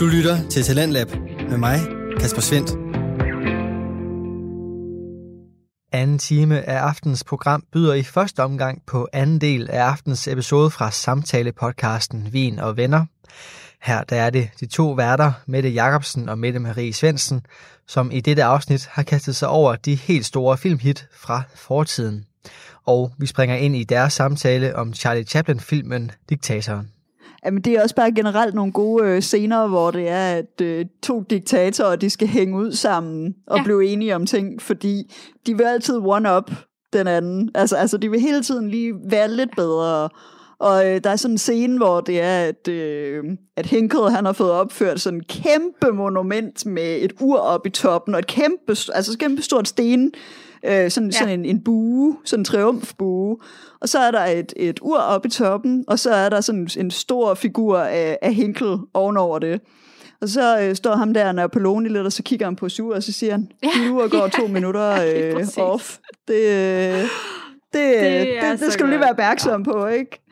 Du lytter til Talentlab med mig, Kasper Svendt. Anden time af aftens program byder i første omgang på anden del af aftens episode fra samtale-podcasten Vin og Venner. Her der er det de to værter, Mette Jacobsen og Mette Marie Svensen, som i dette afsnit har kastet sig over de helt store filmhit fra fortiden. Og vi springer ind i deres samtale om Charlie Chaplin-filmen Diktatoren. Jamen, det er også bare generelt nogle gode øh, scener, hvor det er, at øh, to diktatorer, de skal hænge ud sammen og ja. blive enige om ting, fordi de vil altid one-up den anden. Altså, altså, de vil hele tiden lige være lidt bedre. Og øh, der er sådan en scene, hvor det er, at, øh, at Henkel, han har fået opført sådan en kæmpe monument med et ur op i toppen, og et kæmpe, altså kæmpe stort sten, øh, sådan, ja. sådan en, en bue, sådan en triumfbue. Og så er der et, et ur oppe i toppen, og så er der sådan en stor figur af, af Henkel ovenover det. Og så øh, står ham der, Napoleon lidt, og så kigger han på sur, og så siger han, ja. ur går to minutter øh, off. Det, øh, det, det, det, det skal du lige være opmærksom ja. på, ikke?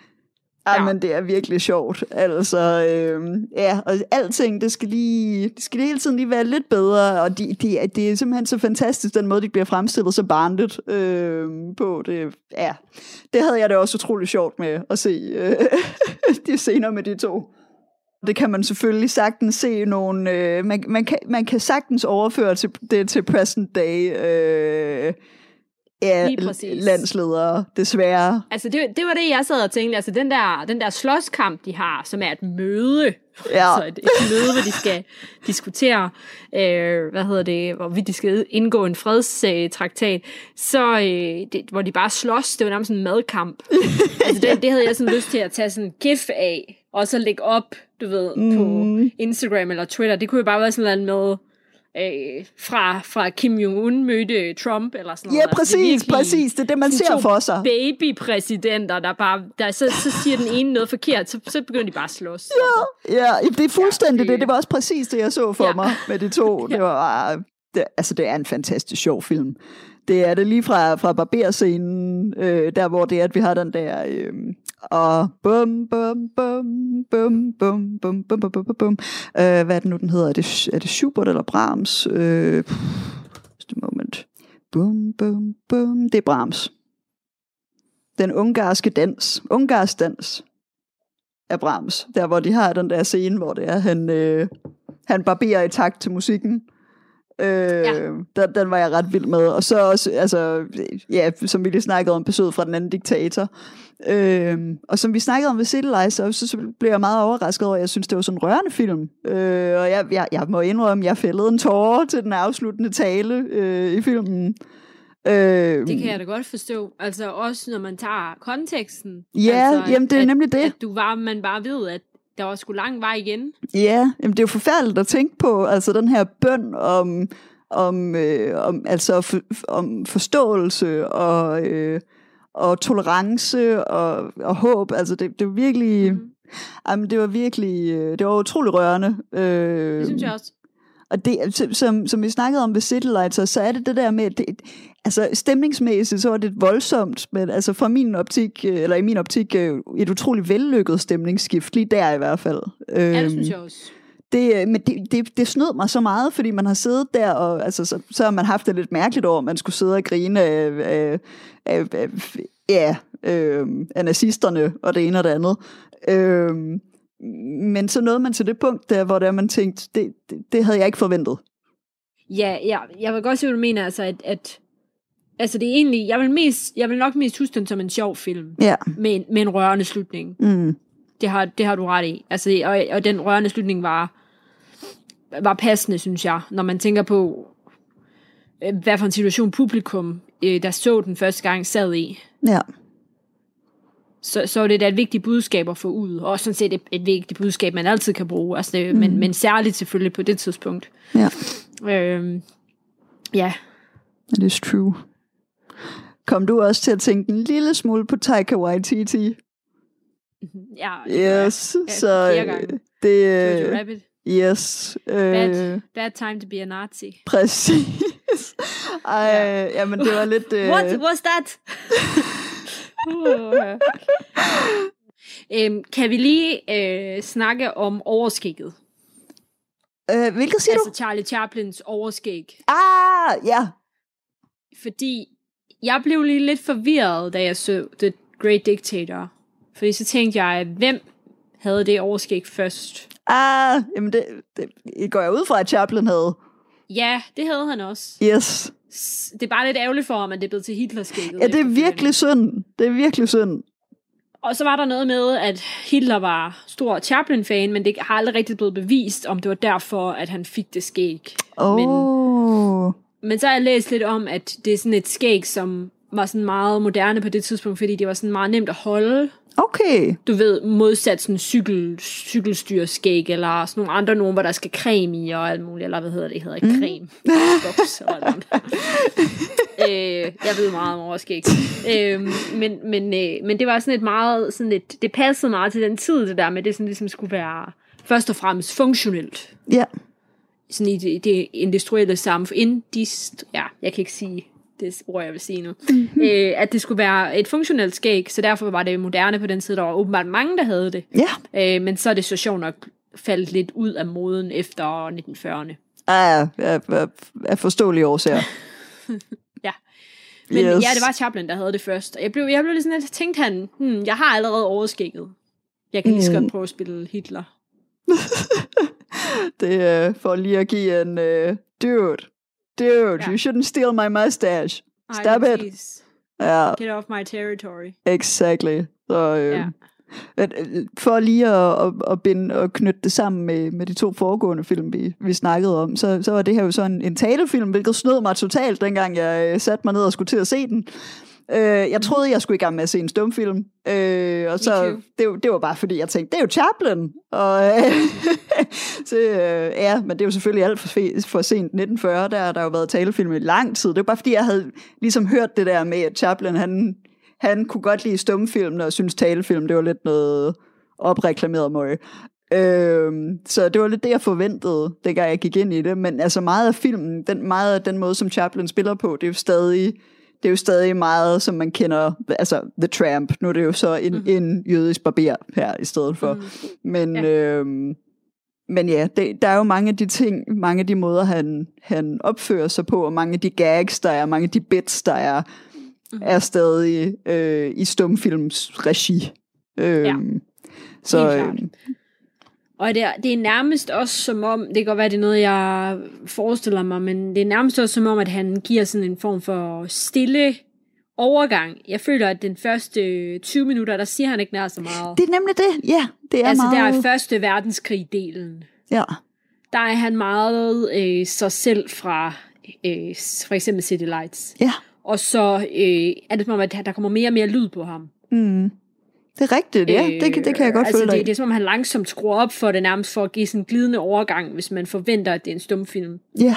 Ja, men det er virkelig sjovt. Altså, øh, ja, og alting, det skal lige, det skal hele tiden lige være lidt bedre, og de, de, det er simpelthen så fantastisk, den måde, de bliver fremstillet så barnligt øh, på. Det, ja, det havde jeg det også utrolig sjovt med at se øh, de scener med de to. Det kan man selvfølgelig sagtens se nogle, øh, man, man, kan, man kan sagtens overføre til, det til present day, øh, Ja, landsledere, desværre. Altså, det, det var det, jeg sad og tænkte. Altså, den der, den der slåskamp, de har, som er et møde. Ja. Altså, et, et møde, hvor de skal diskutere, øh, hvad hedder det, hvor vi de skal indgå en fredstraktat. Så, øh, det, hvor de bare slås, det var nærmest en madkamp. altså, det, det havde jeg sådan lyst til at tage sådan en gif af, og så lægge op, du ved, mm. på Instagram eller Twitter. Det kunne jo bare være sådan noget med, øh, fra, fra Kim Jong-un mødte Trump, eller sådan noget. Ja, præcis, altså, det præcis. Det er det, man ser for sig. babypræsidenter, der bare, der, så, så siger den ene noget forkert, så, så begynder de bare at slås. Ja, ja det er fuldstændig ja, det. Det var også præcis det, jeg så for ja. mig med de to. Det var, det, altså, det er en fantastisk sjov film. Det er det lige fra, fra barberscenen, øh, der hvor det er, at vi har den der, øh, og bum, bum, bum, bum, bum, bum, bum, bum, bum, bum. Øh, hvad er det nu, den hedder? Er det, er det Schubert eller Brahms? Øh, just a moment. Bum, bum, bum. Det er Brahms. Den ungarske dans. Ungarsk dans er Brahms. Der, hvor de har den der scene, hvor det er, han, øh, han barberer i takt til musikken. Øh, ja. den, den var jeg ret vild med. Og så også, altså, ja, som vi lige snakkede om, episode fra den anden diktator. Øh, og som vi snakkede om ved City Lights, så, så blev jeg meget overrasket over, at jeg synes, det var sådan en rørende film. Øh, og jeg, jeg, jeg må indrømme, jeg fældede en tårer til den afsluttende tale øh, i filmen. Øh, det kan jeg da godt forstå. Altså også når man tager konteksten. Ja, altså, jamen det er at, nemlig det. At du var, man bare ved, at der var sgu lang vej igen. Ja, jamen det er jo forfærdeligt at tænke på, altså den her bøn om, om, øh, om, altså for, om forståelse og, øh, og tolerance og, og håb. Altså det, det var virkelig, mm. jamen det var virkelig, øh, det var utrolig rørende. Øh, det synes jeg også. Og det, som, som vi snakkede om ved City Lights, så er det det der med, det, altså stemningsmæssigt, så var det voldsomt, men altså fra min optik, øh, eller i min optik, øh, et utroligt vellykket stemningsskift, lige der i hvert fald. Ja, det synes jeg også. Det, øh, men det, det, det snød mig så meget, fordi man har siddet der, og altså, så, så har man haft det lidt mærkeligt over, at man skulle sidde og grine af, af, af, af, ja, øh, af nazisterne og det ene og det andet. Øh, men så nåede man til det punkt der, hvor der man tænkte, det, det, det havde jeg ikke forventet. Ja, ja, jeg vil godt se, hvad du mener, altså, at, at altså det er egentlig, jeg vil, mest, jeg vil nok mest huske den som en sjov film, ja. med, med en rørende slutning. Mm. Det, har, det har du ret i. Altså, og, og den rørende slutning var, var passende, synes jeg, når man tænker på, øh, hvad for en situation publikum, øh, der så den første gang, sad i. Ja så, så er det da et vigtigt budskab at få ud, og sådan set et, et vigtigt budskab, man altid kan bruge, altså det, mm. men, men særligt selvfølgelig på det tidspunkt. Ja. Øhm, ja. It is true. Kom du også til at tænke en lille smule på Taika Waititi? Ja, yes, ja, så det, Jojo Rabbit. Yes. Bad, uh, bad time to be a Nazi. Præcis. Ej, ja. jamen det var lidt... Uh, What was that? øhm, kan vi lige øh, snakke om overskikket? Øh, hvilket siger Altså du? Charlie Chaplins overskæg. Ah, ja. Fordi jeg blev lige lidt forvirret, da jeg så The Great Dictator. Fordi så tænkte jeg, hvem havde det overskæg først? Ah, jamen det, det går jeg ud fra, at Chaplin havde. Ja, det havde han også. Yes. Det er bare lidt ærgerligt for ham, at det er blevet til Hitlerskægget. Ja, det er virkelig synd. Det er virkelig synd. Og så var der noget med, at Hitler var stor Chaplin-fan, men det har aldrig rigtig blevet bevist, om det var derfor, at han fik det skæg. Åh. Men, Oh. men så har jeg læst lidt om, at det er sådan et skæg, som var sådan meget moderne på det tidspunkt, fordi det var sådan meget nemt at holde. Okay. Du ved, modsat sådan cykel, cykelstyrskæg, eller sådan nogle andre nogen, hvor der skal creme i og alt muligt, eller hvad hedder det, det hedder ikke creme. Boks øh, jeg ved meget om overskæg. Øh, men, men, øh, men det var sådan et meget, sådan et, det passede meget til den tid, det der med, det sådan ligesom skulle være først og fremmest funktionelt. Ja. Sådan i det, det industrielle samfund. Indist, ja, jeg kan ikke sige det ord, jeg vil sige nu. Mm-hmm. Øh, at det skulle være et funktionelt skæg, så derfor var det moderne på den tid. Der var åbenbart mange, der havde det. Ja. Øh, men så er det så sjovt nok faldt lidt ud af moden efter 1940'erne. Ah, af, af, af forståelige årsager. Ja. Men yes. Ja, det var Chaplin, der havde det først. Og jeg blev, jeg blev lidt sådan lidt, tænkte han, hmm, jeg har allerede overskægget. Jeg kan lige så Mm. godt prøve at spille Hitler. Det er for lige at give en... Uh, dude, dude, Ja. you shouldn't steal my mustache. Stop it. please, Ja, Get off my territory. exactly. Så, øh, at, øh, for lige at, at, at, binde, og knytte det sammen med, med de to foregående film, vi, vi snakkede om, så, så var det her jo sådan en talefilm, hvilket snød mig totalt, dengang jeg øh, satte mig ned og skulle til at se den. Øh, jeg troede, jeg skulle i gang med at se en stumfilm, øh, og så det, var- det var bare fordi, jeg tænkte, det er jo Chaplin. Og, øh, så, øh, ja, men det er jo selvfølgelig alt for, for sent. 1940, der har der jo været talefilm i lang tid. Det var bare fordi, jeg havde ligesom hørt det der med, at Chaplin, han, han kunne godt lide stumfilm, og synes talefilm, det var lidt noget opreklameret møg. Øhm, så det var lidt det, jeg forventede, dengang jeg gik ind i det. Men altså meget af filmen, den, meget af den måde, som Chaplin spiller på, det er jo stadig, det er jo stadig meget, som man kender, altså The Tramp. Nu er det jo så en, mm. en jødisk barber her i stedet for. Mm. Men, Ja. øhm, men ja, det, der er jo mange af de ting, mange af de måder, han, han opfører sig på, og mange af de gags, der er, mange af de bits, der er, mm. er stadig øh, i stumfilms regi. Øhm, Ja. Så øhm, Og det er, det er nærmest også som om, det kan godt være, det er noget, jeg forestiller mig, men det er nærmest også som om, at han giver sådan en form for stille overgang. Jeg føler, at den første 20 minutter, der siger han ikke nær så meget. det er nemlig det. Ja, det er altså, meget... der er første verdenskrig-delen. ja. Der er han meget øh, sig selv fra øh, for eksempel City Lights. ja. Og så øh, er det som om, at der kommer mere og mere lyd på ham. Mm. Det er rigtigt, ja. Det, kan- det kan jeg godt altså, følge dig det, det er som om, han langsomt skruer op for det nærmest for at give sådan en glidende overgang, hvis man forventer, at det er en stumfilm. Ja.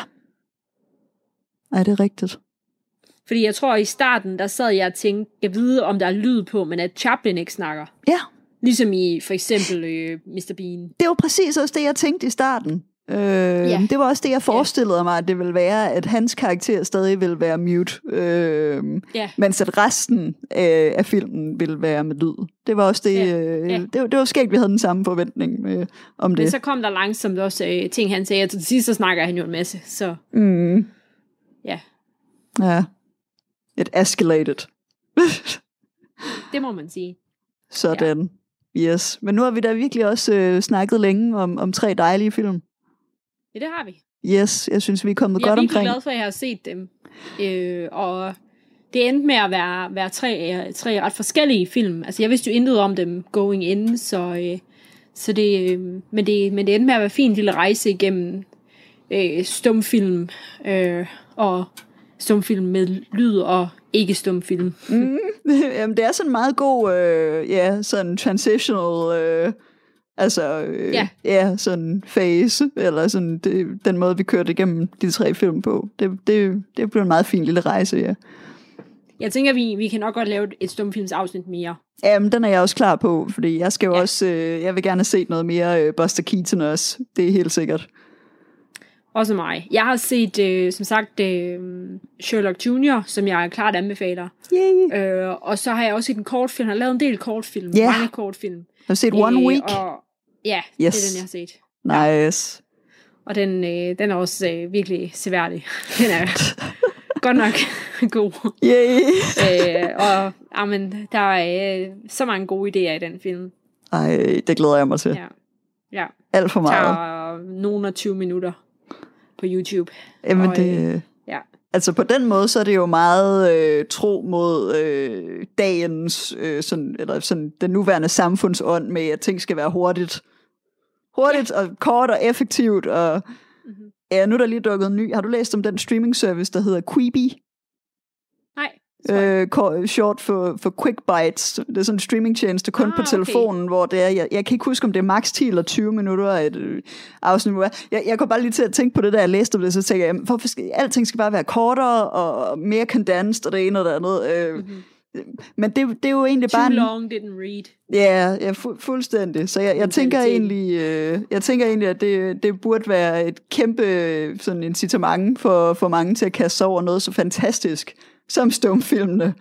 Ej, det er rigtigt. Fordi jeg tror, i starten, der sad jeg og tænkte, jeg ved, om der er lyd på, men at Chaplin ikke snakker. Ja, Ligesom i for eksempel øh, Mr. Bean. det var præcis også det, jeg tænkte i starten. Øh, Ja. Det var også det, jeg forestillede mig, at det ville være, at hans karakter stadig ville være mute, øh, Ja. mens at resten øh, af filmen ville være med lyd. Det var også det, Ja. øh, Ja. det, var, det var skægt, vi havde den samme forventning med, om Men det. så kom der langsomt også øh, ting, han sagde, og til sidst så snakker han jo en masse. Så Mm. ja, Ja. It escalated. det må man sige. Sådan. Yes. Men nu har vi da virkelig også øh, snakket længe om, om tre dejlige film. Ja, det har vi. Yes, jeg synes, vi er kommet Jeg er godt virkelig omkring. glad for, at jeg har set dem. Øh, og det endte med at være, være tre, tre ret forskellige film. Altså, jeg vidste jo intet om dem going in, så, øh, så det, øh, men, det, men det endte med at være en fin lille rejse igennem øh, stumfilm øh, og stumfilm med lyd og ikke stumfilm. Mm, jamen, det er sådan en meget god, øh, ja, sådan transitional, øh, altså, øh, Ja. ja, sådan phase, eller sådan det, den måde, vi kørte igennem de tre film på. Det, det, det blev en meget fin lille rejse, ja. Jeg tænker, vi, vi kan nok godt lave et stumfilmsafsnit mere. Jamen, den er jeg også klar på, fordi jeg skal jo Ja. også, øh, jeg vil gerne set noget mere øh, Buster Keaton også. Det er helt sikkert. Også mig. Jeg har set, øh, som sagt, øh, Sherlock Jr., som jeg klart anbefaler. Yay. Øh, og så har jeg også set en kortfilm. Han har lavet en del kortfilm. Ja. Mange kortfilm. Har du set One Øh, Week? Og, ja, Yes. det er den, jeg har set. Nice. Og den, øh, den er også øh, virkelig seværdig. Den er godt nok god. Yay! øh, og amen, der er øh, så mange gode idéer i den film. Ej, det glæder jeg mig til. Ja. Ja, Alt for det meget. tager nogle af 20 minutter på YouTube. Jamen, og, det, Ja. altså på den måde, så er det jo meget øh, tro mod øh, dagens, øh, sådan, eller sådan den nuværende samfundsånd med, at ting skal være hurtigt. Hurtigt og kort og effektivt. Og, Mhm. ja, nu er der lige dukket en ny. Har du læst om den streaming service, der hedder Quibi? Nej. Øh, short for, for Quick Bites. Det er sådan en streamingtjeneste kun Ah, på okay. telefonen, hvor det er, jeg, jeg kan ikke huske, om det er maks 10 eller 20 minutter af et øh, afsnit. Jeg, jeg, kom bare lige til at tænke på det, da jeg læste om det, så tænker jeg, jamen, hvorfor skal, alting skal bare være kortere og mere condensed og det ene og det andet. Øh, Mhm. Men det, det er jo egentlig Too bare... en- long didn't read. Ja, ja fu- fuldstændig. Så jeg, jeg tænker egentlig, øh, jeg tænker egentlig, at det, det burde være et kæmpe øh, sådan incitament for, for mange til at kaste sig over noget så fantastisk som stumfilmene.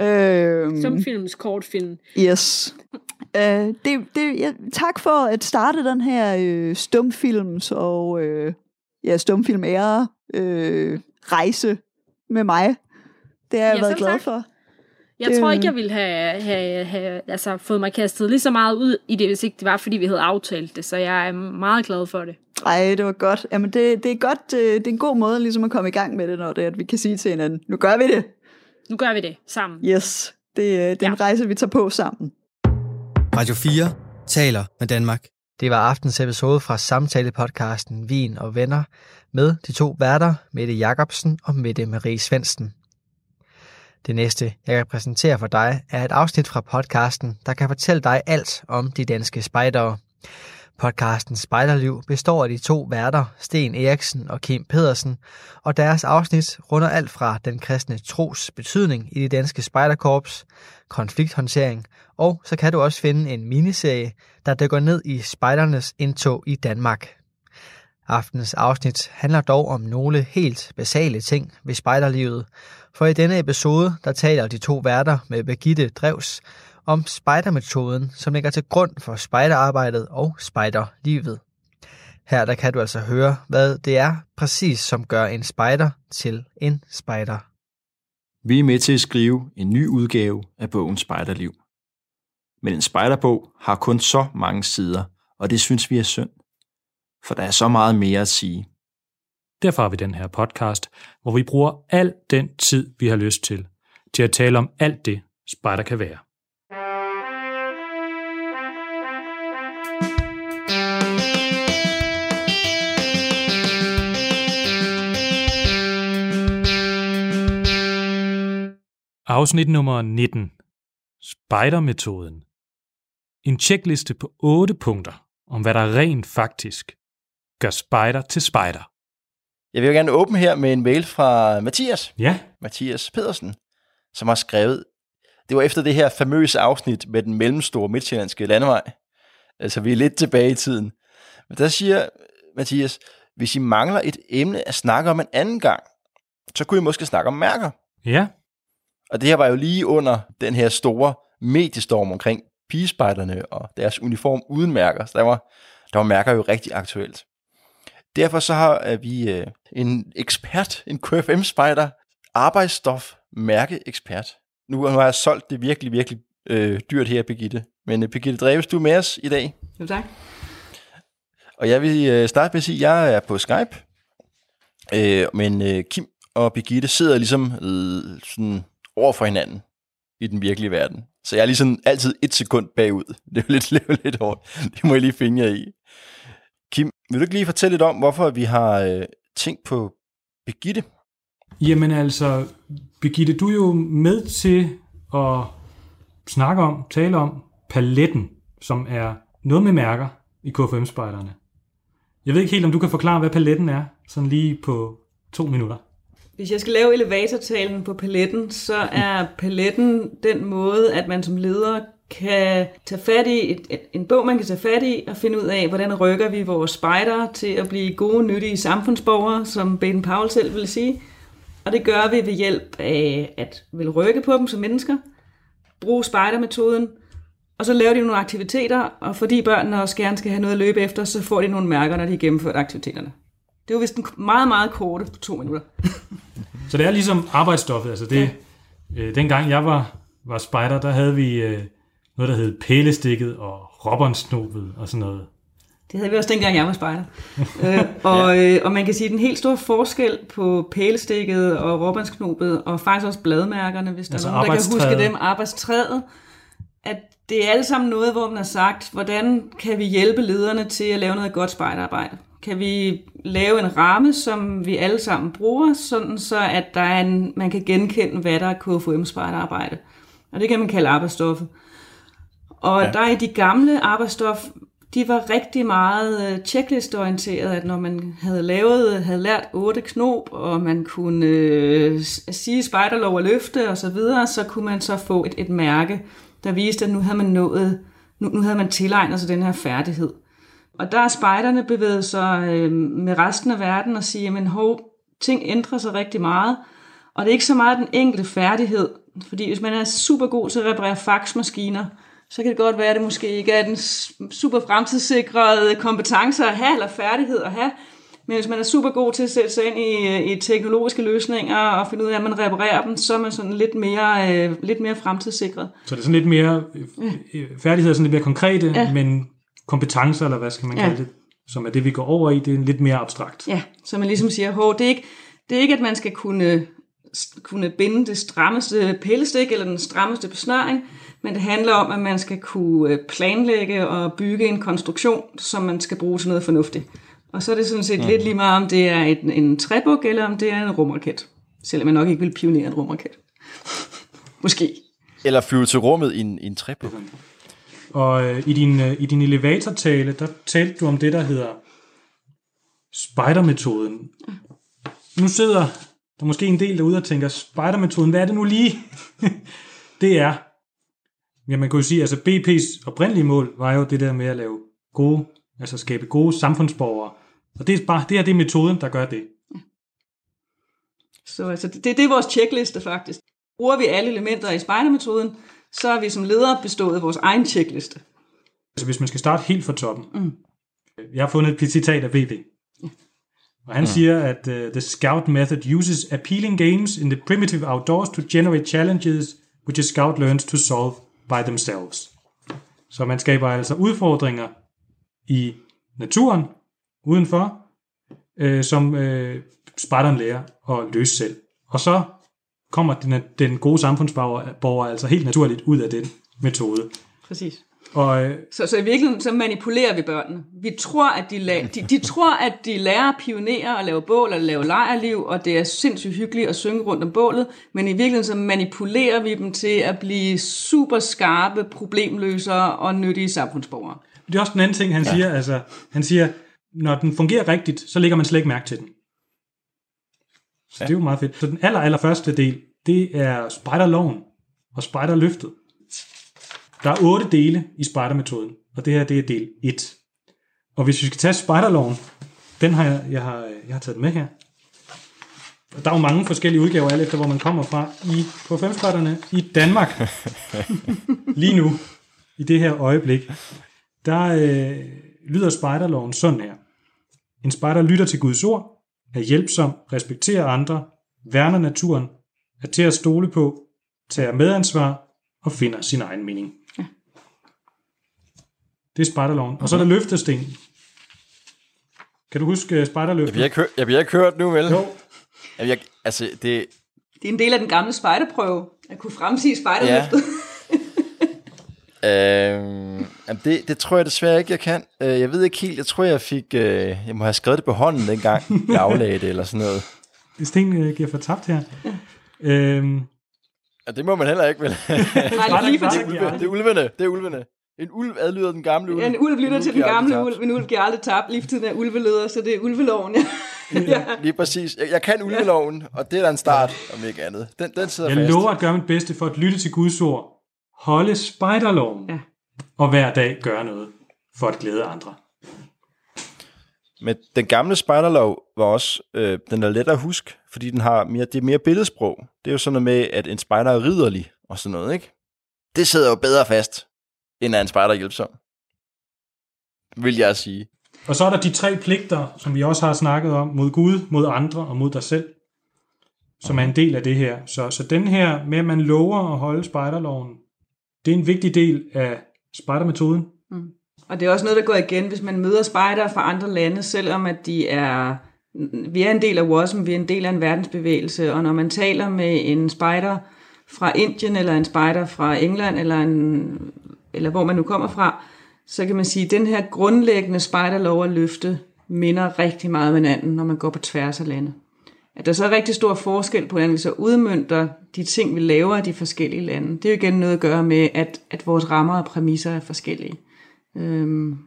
Øh, Som films kortfilm. Yes. Øh, det, det, ja, tak for at starte den her øh, stumfilms og øh, ja, stumfilm ære øh, rejse med mig. Det har jeg Ja, været glad tak. for. Jeg Det- tror ikke, jeg ville have, have, have altså, fået mig kastet lige så meget ud i det, hvis ikke det var, fordi vi havde aftalt det. Så jeg er meget glad for det. Ej, det var godt. Jamen, det, det er godt. øh, Det er en god måde ligesom at komme i gang med det, når det er, at vi kan sige til hinanden, nu gør vi det. Nu gør vi det sammen. Yes. Det, øh, det er Ja. en rejse, vi tager på sammen. Radio 4 taler med Danmark. Det var aftens episode fra samtalepodcasten Vin og Venner med de to værter, Mette Jacobsen og Mette Marie Svendsen. Det næste, jeg kan præsentere for dig, er et afsnit fra podcasten, der kan fortælle dig alt om de danske spejdere. Podcasten Spejderliv består af de to værter, Sten Eriksen og Kim Pedersen, og deres afsnit runder alt fra den kristne tros betydning i de danske spejderkorps, konflikthåndtering, og så kan du også finde en miniserie, der dykker ned i spejdernes indtog i Danmark. Aftens afsnit handler dog om nogle helt basale ting ved spejderlivet, for i denne episode, der taler de to værter med Birgitte Drevs om spejdermetoden, som ligger til grund for spejderarbejdet og spejderlivet. Her der kan du altså høre, hvad det er præcis, som gør en spejder til en spejder. Vi er med til at skrive en ny udgave af bogen Spejderliv. Men en spejderbog har kun så mange sider, og det synes vi er synd. For der er så meget mere at sige. Derfor har vi den her podcast, hvor vi bruger al den tid, vi har lyst til, til at tale om alt det, spejder kan være. Afsnit nummer 19. Spejdermetoden. En tjekliste på 8 punkter om, hvad der rent faktisk gør spejder til spejder. Jeg vil jo gerne åbne her med en mail fra Mathias, Ja, Mathias Pedersen, som har skrevet, det var efter det her famøse afsnit med den mellemstore midtjyllandske landevej. Altså, vi er lidt tilbage i tiden. Men der siger Mathias, hvis I mangler et emne at snakke om en anden gang, så kunne I måske snakke om mærker. ja, Og det her var jo lige under den her store mediestorm omkring pigespejderne og deres uniform uden mærker. Så der var, der var mærker jo rigtig aktuelt. Derfor så har vi øh, en ekspert, en KFM-spejder, arbejdsstof mærkeekspert. Nu, nu har jeg solgt det virkelig, virkelig øh, dyrt her, Birgitte. Men øh, Birgitte Dreves, du er med os i dag. Jo, tak. Og jeg vil øh, starte med at sige, at jeg er på Skype. Øh, men øh, Kim og Birgitte sidder ligesom øh, sådan over for hinanden i den virkelige verden. Så jeg er ligesom altid et sekund bagud. Det er jo lidt, jo lidt hårdt. Det må jeg lige finde jer i. Vil du ikke lige fortælle lidt om, hvorfor vi har øh, tænkt på Birgitte? Jamen altså, Birgitte, du er jo med til at snakke om, tale om paletten, som er noget med mærker i KFM-spejderne. Jeg ved ikke helt, om du kan forklare, hvad paletten er, sådan lige på to minutter. Hvis jeg skal lave elevatortalen på paletten, så er paletten den måde, at man som leder kan tage fat i et, et, en bog, man kan tage fat i og finde ud af, hvordan rykker vi vores spejdere til at blive gode, nyttige samfundsborgere, som Baden Powell selv vil sige. Og det gør vi ved hjælp af at vil rykke på dem som mennesker, bruge spejdermetoden, og så laver de nogle aktiviteter, og fordi børnene også gerne skal have noget at løbe efter, så får de nogle mærker, når de har gennemført aktiviteterne. Det var vist en meget, meget korte på to minutter. Så det er ligesom arbejdsstoffet. Altså det, ja. øh, dengang jeg var, var spejder, der havde vi øh, noget, der hed pælestikket og robbonsnobet og sådan noget. Det havde vi også dengang, jeg var spejder. øh, og, øh, og man kan sige, at den helt store forskel på pælestikket og råbåndsknopet, og faktisk også bladmærkerne, hvis der Altså er nogen, der kan huske dem, arbejdstræet, at det er alle sammen noget, hvor man har sagt, hvordan kan vi hjælpe lederne til at lave noget godt spejderarbejde? Kan vi lave en ramme, som vi alle sammen bruger, sådan så at der er en, man kan genkende, hvad der er KFUM-spejderarbejde? Og det kan man kalde arbejdsstoffet. Og ja. der er de gamle arbejdsstof, de var rigtig meget øh, checklistorienteret, at når man havde lavet, havde lært otte knop, og man kunne øh, sige spejderlov og løfte og så videre, så kunne man så få et, et mærke, der viste, at nu havde man nået, nu, nu havde man tilegnet sig den her færdighed. Og der er spejderne bevæget sig øh, med resten af verden og sige, men hov, ting ændrer sig rigtig meget, og det er ikke så meget den enkelte færdighed, fordi hvis man er super god til at reparere faxmaskiner, så kan det godt være, at det måske ikke er den super fremtidssikrede kompetence at have, eller færdighed at have. Men hvis man er super god til at sætte sig ind i, i teknologiske løsninger og finde ud af, at man reparerer dem, så er man sådan lidt mere, øh, lidt mere fremtidssikret. Så det er sådan lidt mere, øh, øh, færdigheder er sådan lidt mere konkrete, ja. Ja. men kompetencer, eller hvad skal man Ja. kalde det, som er det, vi går over i, det er lidt mere abstrakt. Ja, så man ligesom siger, hov, det er ikke, det er ikke at man skal kunne, kunne binde det strammeste pillestik eller den strammeste besnøring, men det handler om, at man skal kunne øh, planlægge og bygge en konstruktion, som man skal bruge til noget fornuftigt. Og så er det sådan set lidt lige meget, om det er en, en træbuk, eller om det er en rumraket. Selvom man nok ikke vil pionere en rumraket. Måske. Eller flyve til rummet i en, i en træbuk. Og øh, i, din, øh, i din elevatortale, der talte du om det, der hedder spidermetoden. Nu sidder der måske en del derude og tænker, spidermetoden, hvad er det nu lige? det er, ja man kan jo sige, altså BP's oprindelige mål var jo det der med at lave gode, altså skabe gode samfundsborgere. Og det er bare, det her det er metoden, der gør det. Så altså, det, det er vores checkliste faktisk. Bruger vi alle elementer i spejdermetoden, så har vi som ledere bestået vores egen checkliste. Altså hvis man skal starte helt fra toppen. Mm. Jeg har fundet et citat af VV. Og han mm. siger, at uh, the scout method uses appealing games in the primitive outdoors to generate challenges which a scout learns to solve by themselves. Så man skaber altså udfordringer i naturen, udenfor, øh, som øh, spejderen lærer at løse selv. Og så kommer den, den gode samfundsborger altså helt naturligt ud af den metode. Præcis. Og øh, Så, så i virkeligheden så manipulerer vi børnene. Vi tror, at de, la- de, de tror, at de lærer at pionere og lave bål og lave lejrliv, og det er sindssygt hyggeligt at synge rundt om bålet, men i virkeligheden så manipulerer vi dem til at blive super skarpe problemløsere og nyttige samfundsborgere. Det er også den anden ting, han ja. siger. Altså, han siger, når den fungerer rigtigt, så lægger man slet ikke mærke til den. Så ja. det er jo meget fedt. Så den aller, aller første del, det er spejderloven og spejderløftet. Der er otte dele i spejdermetoden, og det her det er del 1. Og hvis vi skal tage spejderloven, den har jeg, jeg, har, jeg har taget den med her. Og Der er jo mange forskellige udgaver, alt efter hvor man kommer fra, i på femspejderne i Danmark. Lige nu, i det her øjeblik, der øh, lyder spejderloven sådan her. En spejder lytter til Guds ord, er hjælpsom, respekterer andre, værner naturen, er til at stole på, tager medansvar og finder sin egen mening. Det er spejderloven. Og så er der løftesten. Kan du huske øh, Jeg spejderløftet? bliver ikke, hørt, jeg bliver ikke hørt nu, vel? Jo, jeg, altså, det, Det er en del af den gamle spejderprøve, at kunne fremsige spejderløftet. øh, jamen det, det tror jeg desværre ikke, jeg kan. Øh, jeg ved ikke helt, jeg tror, jeg fik... Øh, jeg må have skrevet det på hånden dengang, jeg aflagde det, eller sådan noget. Sten øh, giver for tabt her. Øhm, Ja, det må man heller ikke, vel? Nej, lige for det. det er ulvene, det er ulvene. En ulv adlyder den gamle ulv. En ulv lytter til den giver aldrig gamle ulv, en ulv giver aldrig tabt. Lige for tiden er ulveleder, så det er ulveloven. Ja. ja. Lige præcis. Jeg, jeg kan ulveloven, og det er da en start, om ikke andet. Den, den sidder jeg fast. lover at gøre mit bedste for at lytte til Guds ord, holde spejderloven, Ja. og hver dag gøre noget for at glæde andre. Men den gamle spejderlov var også, øh, den er let at huske, fordi den har mere, det er mere billedsprog. Det er jo sådan noget med, at en spejder er ridderlig og sådan noget, ikke? Det sidder jo bedre fast, end at en spejder er hjælpsom. Vil jeg sige. Og så er der de tre pligter, som vi også har snakket om, mod Gud, mod andre og mod dig selv, som er en del af det her. Så, så den her med, at man lover at holde spejderloven, det er en vigtig del af spejdermetoden. Og det er også noget, der går igen, hvis man møder spejdere fra andre lande, selvom at de er... Vi er en del af WASM, vi er en del af en verdensbevægelse, og når man taler med en spejder fra Indien, eller en spejder fra England, eller, en, eller hvor man nu kommer fra, så kan man sige, at den her grundlæggende spejderlov at løfte minder rigtig meget om hinanden, når man går på tværs af lande. At der så er rigtig stor forskel på, hvordan vi så udmyndter de ting, vi laver i de forskellige lande. Det er jo igen noget at gøre med, at, at vores rammer og præmisser er forskellige. Øhm,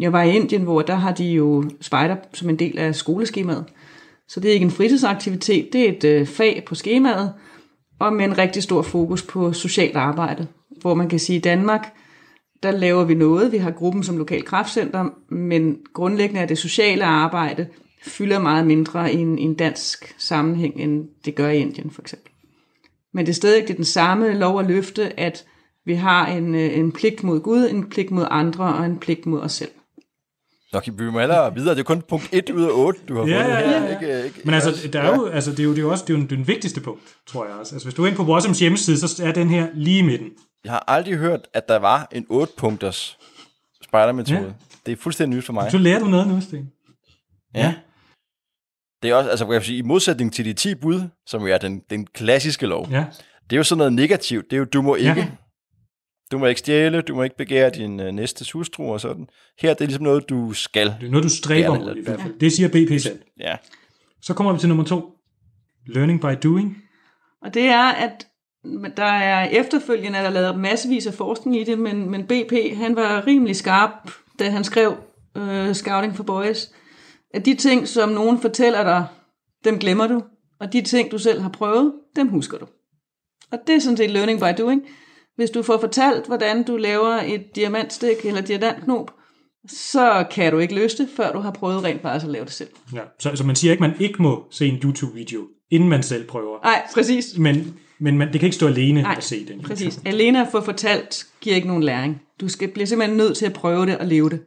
jeg var i Indien, hvor der har de jo spejder som en del af skoleskemaet. Så det er ikke en fritidsaktivitet, det er et øh, fag på skemaet, og med en rigtig stor fokus på socialt arbejde. Hvor man kan sige, at Danmark, der laver vi noget. Vi har gruppen som lokal kraftcenter, men grundlæggende er det sociale arbejde fylder meget mindre i en, i en dansk sammenhæng, end det gør i Indien for eksempel. Men det er stadig det den samme lov at løfte, at vi har en, øh, en pligt mod Gud, en pligt mod andre og en pligt mod os selv. Nå, vi må hellere videre. Det er kun punkt 1 ud af 8, du har Ja, fundet ja, her. ja. Ikke, ikke, Men altså, der er jo, altså det, er jo, det er jo også det er jo den vigtigste punkt, tror jeg også. Altså, hvis du er inde på Wasms hjemmeside, så er den her lige i midten. Jeg har aldrig hørt, at der var en 8-punkters spejdermetode. Ja. Ja. Det er fuldstændig nyt for mig. Så lærer du noget nu, Sten. Ja. Det er også, altså, kan jeg sige, i modsætning til de 10 bud, som jo er den, den klassiske lov, Ja. det er jo sådan noget negativt. Det er jo, du må ikke, Ja. ja. du må ikke stjæle, du må ikke begære din uh, næste hustru og sådan. Her det er ligesom noget, du skal. Det er noget, du stræber Ja, mod i hvert fald. Det siger BP selv. Ja. Så kommer vi til nummer to. Learning by doing. Og det er, at der er efterfølgende, er der lavet massevis af forskning i det, men, men BP, han var rimelig skarp, da han skrev øh, Scouting for Boys, at de ting, som nogen fortæller dig, dem glemmer du, og de ting, du selv har prøvet, dem husker du. Og det er sådan set learning by doing. Hvis du får fortalt, hvordan du laver et diamantstik eller diamantknop, så kan du ikke løse det, før du har prøvet rent faktisk at lave det selv. Ja. Så, så man siger ikke, at man ikke må se en YouTube-video, inden man selv prøver. Nej, præcis. Men, men man, det kan ikke stå alene Nej, at se den. Præcis. Alene at få fortalt giver ikke nogen læring. Du skal blive simpelthen nødt til at prøve det og leve det.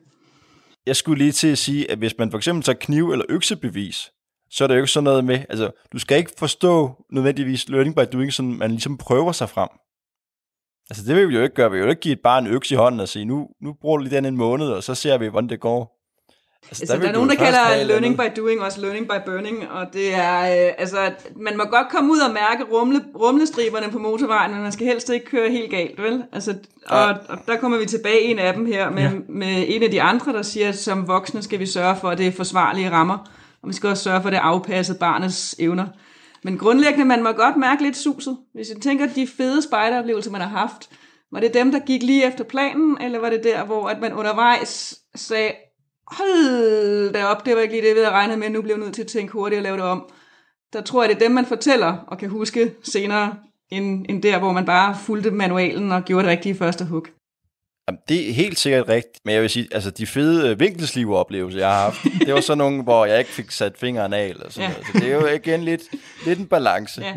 Jeg skulle lige til at sige, at hvis man for eksempel tager kniv- eller øksebevis, så er det jo ikke sådan noget med, altså, du skal ikke forstå nødvendigvis learning by doing, sådan man ligesom prøver sig frem. Altså, det vil vi jo ikke gøre. Vi vil jo ikke give et barn en økse i hånden og sige, nu, nu bruger du lige den en måned, og så ser vi, hvordan det går. Altså, der, vil der er nogen, der kalder learning by doing også learning by burning, og det er, øh, altså, man må godt komme ud og mærke rumle, rumlestriberne på motorvejen, men man skal helst ikke køre helt galt, vel? Altså, og, og der kommer vi tilbage en af dem her, med, Ja. ja. med en af de andre, der siger, at som voksne skal vi sørge for, at det er forsvarlige rammer, og vi skal også sørge for, at det er afpasset barnets evner. Men grundlæggende, man må godt mærke lidt suset. Hvis jeg tænker, de fede spejderoplevelser, man har haft, var det dem, der gik lige efter planen, eller var det der, hvor at man undervejs sagde, hold da op, det var ikke lige det, vi havde regnet med, nu bliver jeg nødt til at tænke hurtigt og lave det om. Der tror jeg, det er dem, man fortæller og kan huske senere, end, end der, hvor man bare fulgte manualen og gjorde det rigtige første hug. Jamen, det er helt sikkert rigtigt, men jeg vil sige, altså de fede øh, vinkelsliveoplevelser, jeg har haft, det var så nogle, hvor jeg ikke fik sat fingeren af, eller sådan Ja. noget. Så det er jo igen lidt, lidt en balance. Ja.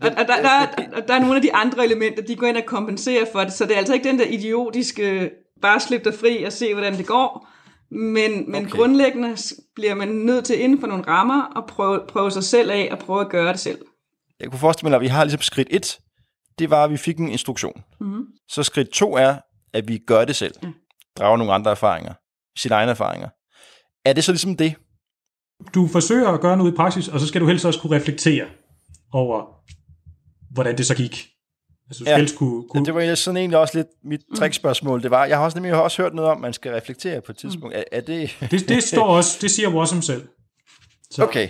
Og, og der, der, der, der er nogle af de andre elementer, de går ind og kompenserer for det, så det er altså ikke den der idiotiske, bare slip dig fri og se, hvordan det går, men, men Okay. grundlæggende bliver man nødt til inden for nogle rammer at prøve, prøve sig selv af og prøve at gøre det selv. Jeg kunne forestille mig, at vi har ligesom skridt et, det var, at vi fik en instruktion. Mm-hmm. Så skridt to er, at vi gør det selv. Drager nogle andre erfaringer. Sine egne erfaringer. Er det så ligesom det? Du forsøger at gøre noget i praksis, og så skal du helst også kunne reflektere over, hvordan det så gik. Altså, skal Ja. helst kunne, Ja, kunne det var sådan egentlig også lidt mit trickspørgsmål. Det var, jeg har også nemlig også hørt noget om, at man skal reflektere på et tidspunkt. Er, er det... det, det står også, det siger Wasm selv. Så, Okay,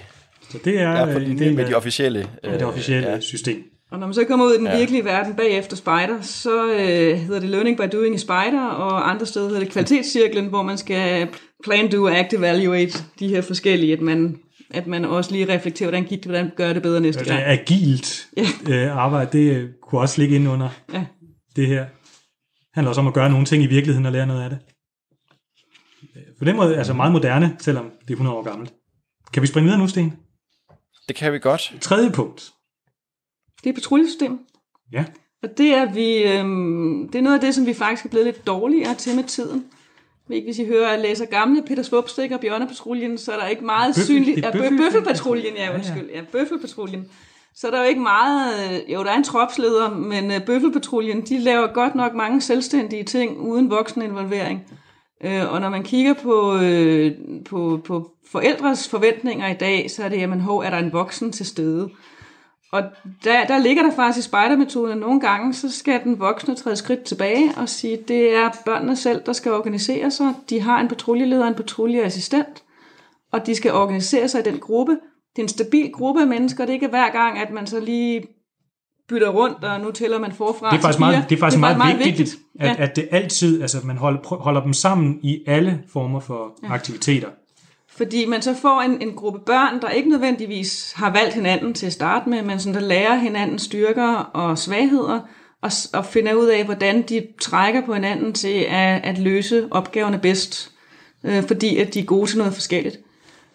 så det er, jeg på øh, en del med af, de officielle. af det øh, officielle ja. system. Og når man så kommer ud i den Ja. ja. virkelige verden bagefter Spider, så øh, hedder det Learning by Doing i Spider, og andre steder hedder det Kvalitetscirklen, hvor man skal plan, do, act, evaluate de her forskellige, at man, at man også lige reflekterer, hvordan gik det, hvordan gør det bedre næste Altså, gang. agilt øh, arbejde, det øh, kunne også ligge ind under Ja. det her. Det handler også om at gøre nogle ting i virkeligheden og lære noget af det. På den måde altså meget moderne, selvom det er 100 år gammelt. Kan vi springe videre nu, Sten? Det kan vi godt. Tredje punkt. Det er patruljesystemet. Ja. Og det er, vi, øhm, det er noget af det, som vi faktisk er blevet lidt dårligere til med tiden. Ikke, hvis I hører og læser gamle Peter Svupstik og Bjørnepatruljen, så er der ikke meget Bøffel- synligt... Ja, bø- Bøffel- Bøffelpatruljen, ja, undskyld. Ja, Bøffelpatruljen. Så er der jo ikke meget... øh, Jo, der er en tropsleder, men øh, Bøffelpatruljen, de laver godt nok mange selvstændige ting uden voksen involvering. Øh, Og når man kigger på, på, på forældres forventninger i dag, så er det, jamen, hov, er der en voksen til stede? Og der, der ligger der faktisk i spejdermetoden, at nogle gange, så skal den voksne træde skridt tilbage og sige, det er børnene selv, der skal organisere sig. De har en patruljeleder en patruljeassistent, og de skal organisere sig i den gruppe. Det er en stabil gruppe af mennesker. Det er ikke hver gang, at man så lige bytter rundt, og nu tæller man forfra Det er faktisk meget, det er faktisk meget, vigtigt, at, Ja. at det altid, altså man holder, holder dem sammen i alle former for ja. aktiviteter. Fordi man så får en, en gruppe børn, der ikke nødvendigvis har valgt hinanden til at starte med, men som der lærer hinandens styrker og svagheder, og, og finder ud af, hvordan de trækker på hinanden til at, at løse opgaverne bedst, øh, fordi at de er gode til noget forskelligt.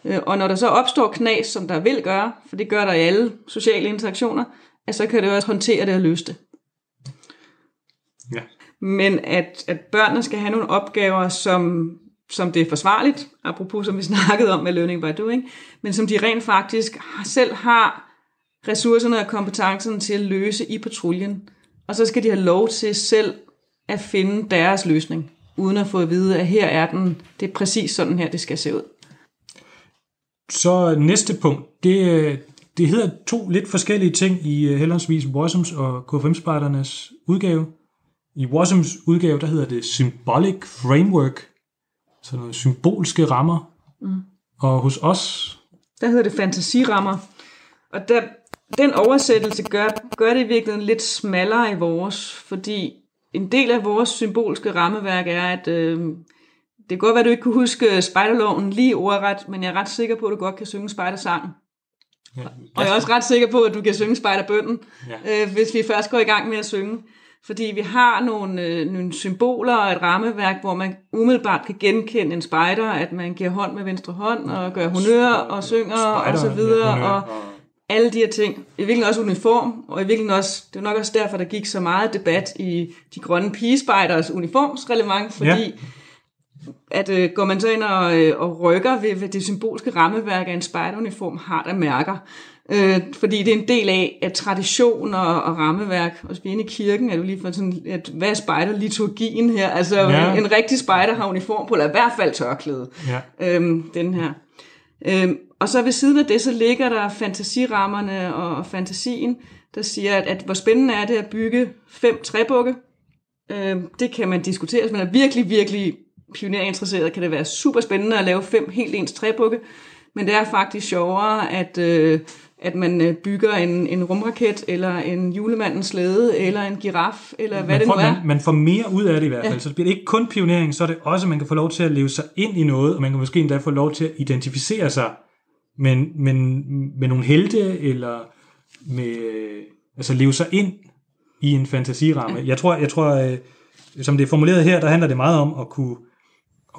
Øh, og når der så opstår knas, som der vil gøre, for det gør der i alle sociale interaktioner, at så kan det også håndtere det og løse det. Ja. Men at, at børnene skal have nogle opgaver, som, som det er forsvarligt, apropos som vi snakkede om med learning by doing, men som de rent faktisk selv har ressourcerne og kompetencerne til at løse i patruljen. Og så skal de have lov til selv at finde deres løsning, uden at få at vide, at her er den, det er præcis sådan her, det skal se ud. Så næste punkt, det, det hedder to lidt forskellige ting i heldigvis henholdsvis og KFM-spejdernes udgave. I Wasms udgave, der hedder det Symbolic Framework, så nogle symbolske rammer. Mm. Og hos os, Der hedder det fantasirammer. Og der, den oversættelse gør, gør det i virkeligheden lidt smallere i vores, fordi en del af vores symbolske rammeværk er, at øh, det kan godt være, at du ikke kunne huske spejderloven lige ordret, men jeg er ret sikker på, at du godt kan synge spejdersangen. ja, Og jeg er også ret sikker på, at du kan synge spejderbønden, Ja. øh, hvis vi først går i gang med at synge. Fordi vi har nogle, øh, nogle symboler og et rammeværk, hvor man umiddelbart kan genkende en spejder, at man giver hånd med venstre hånd og gør honør og synger og så videre. honør og alle de her ting. I virkeligheden også uniform, og i virkeligheden også, det er nok også derfor, der gik så meget debat i de grønne pigespejders uniformsreglement, fordi Ja. At øh, går man så ind og, øh, og rykker ved, ved det symbolske rammeværk af en spejderuniform, har der mærker. Øh, fordi det er en del af, at tradition og, og rammeværk, og vi inde i kirken, er du lige for sådan, at hvad er spejderliturgien her? Altså Ja. ja. en, en rigtig spejder har uniform på, eller i hvert fald tørklæde Ja. øhm, den her. Øhm, og så ved siden af det, så ligger der fantasirammerne og, og fantasien, der siger, at, at hvor spændende er det at bygge fem træbukke. Øhm, det kan man diskutere. Hvis man er virkelig, virkelig pionerinteresseret, kan det være super spændende at lave fem helt ens træbukke. Men det er faktisk sjovere, at, øh, at man øh, bygger en, en rumraket, eller en julemandens slæde, eller en giraf, eller hvad man, det får, nu er. man, man får mere ud af det i hvert fald. Ja. Så det bliver ikke kun pionering, så er det også, at man kan få lov til at leve sig ind i noget, og man kan måske endda få lov til at identificere sig med, med, med nogle helte, eller med, altså leve sig ind i en fantasiramme. Jeg tror, jeg tror øh, som det er formuleret her, der handler det meget om at kunne,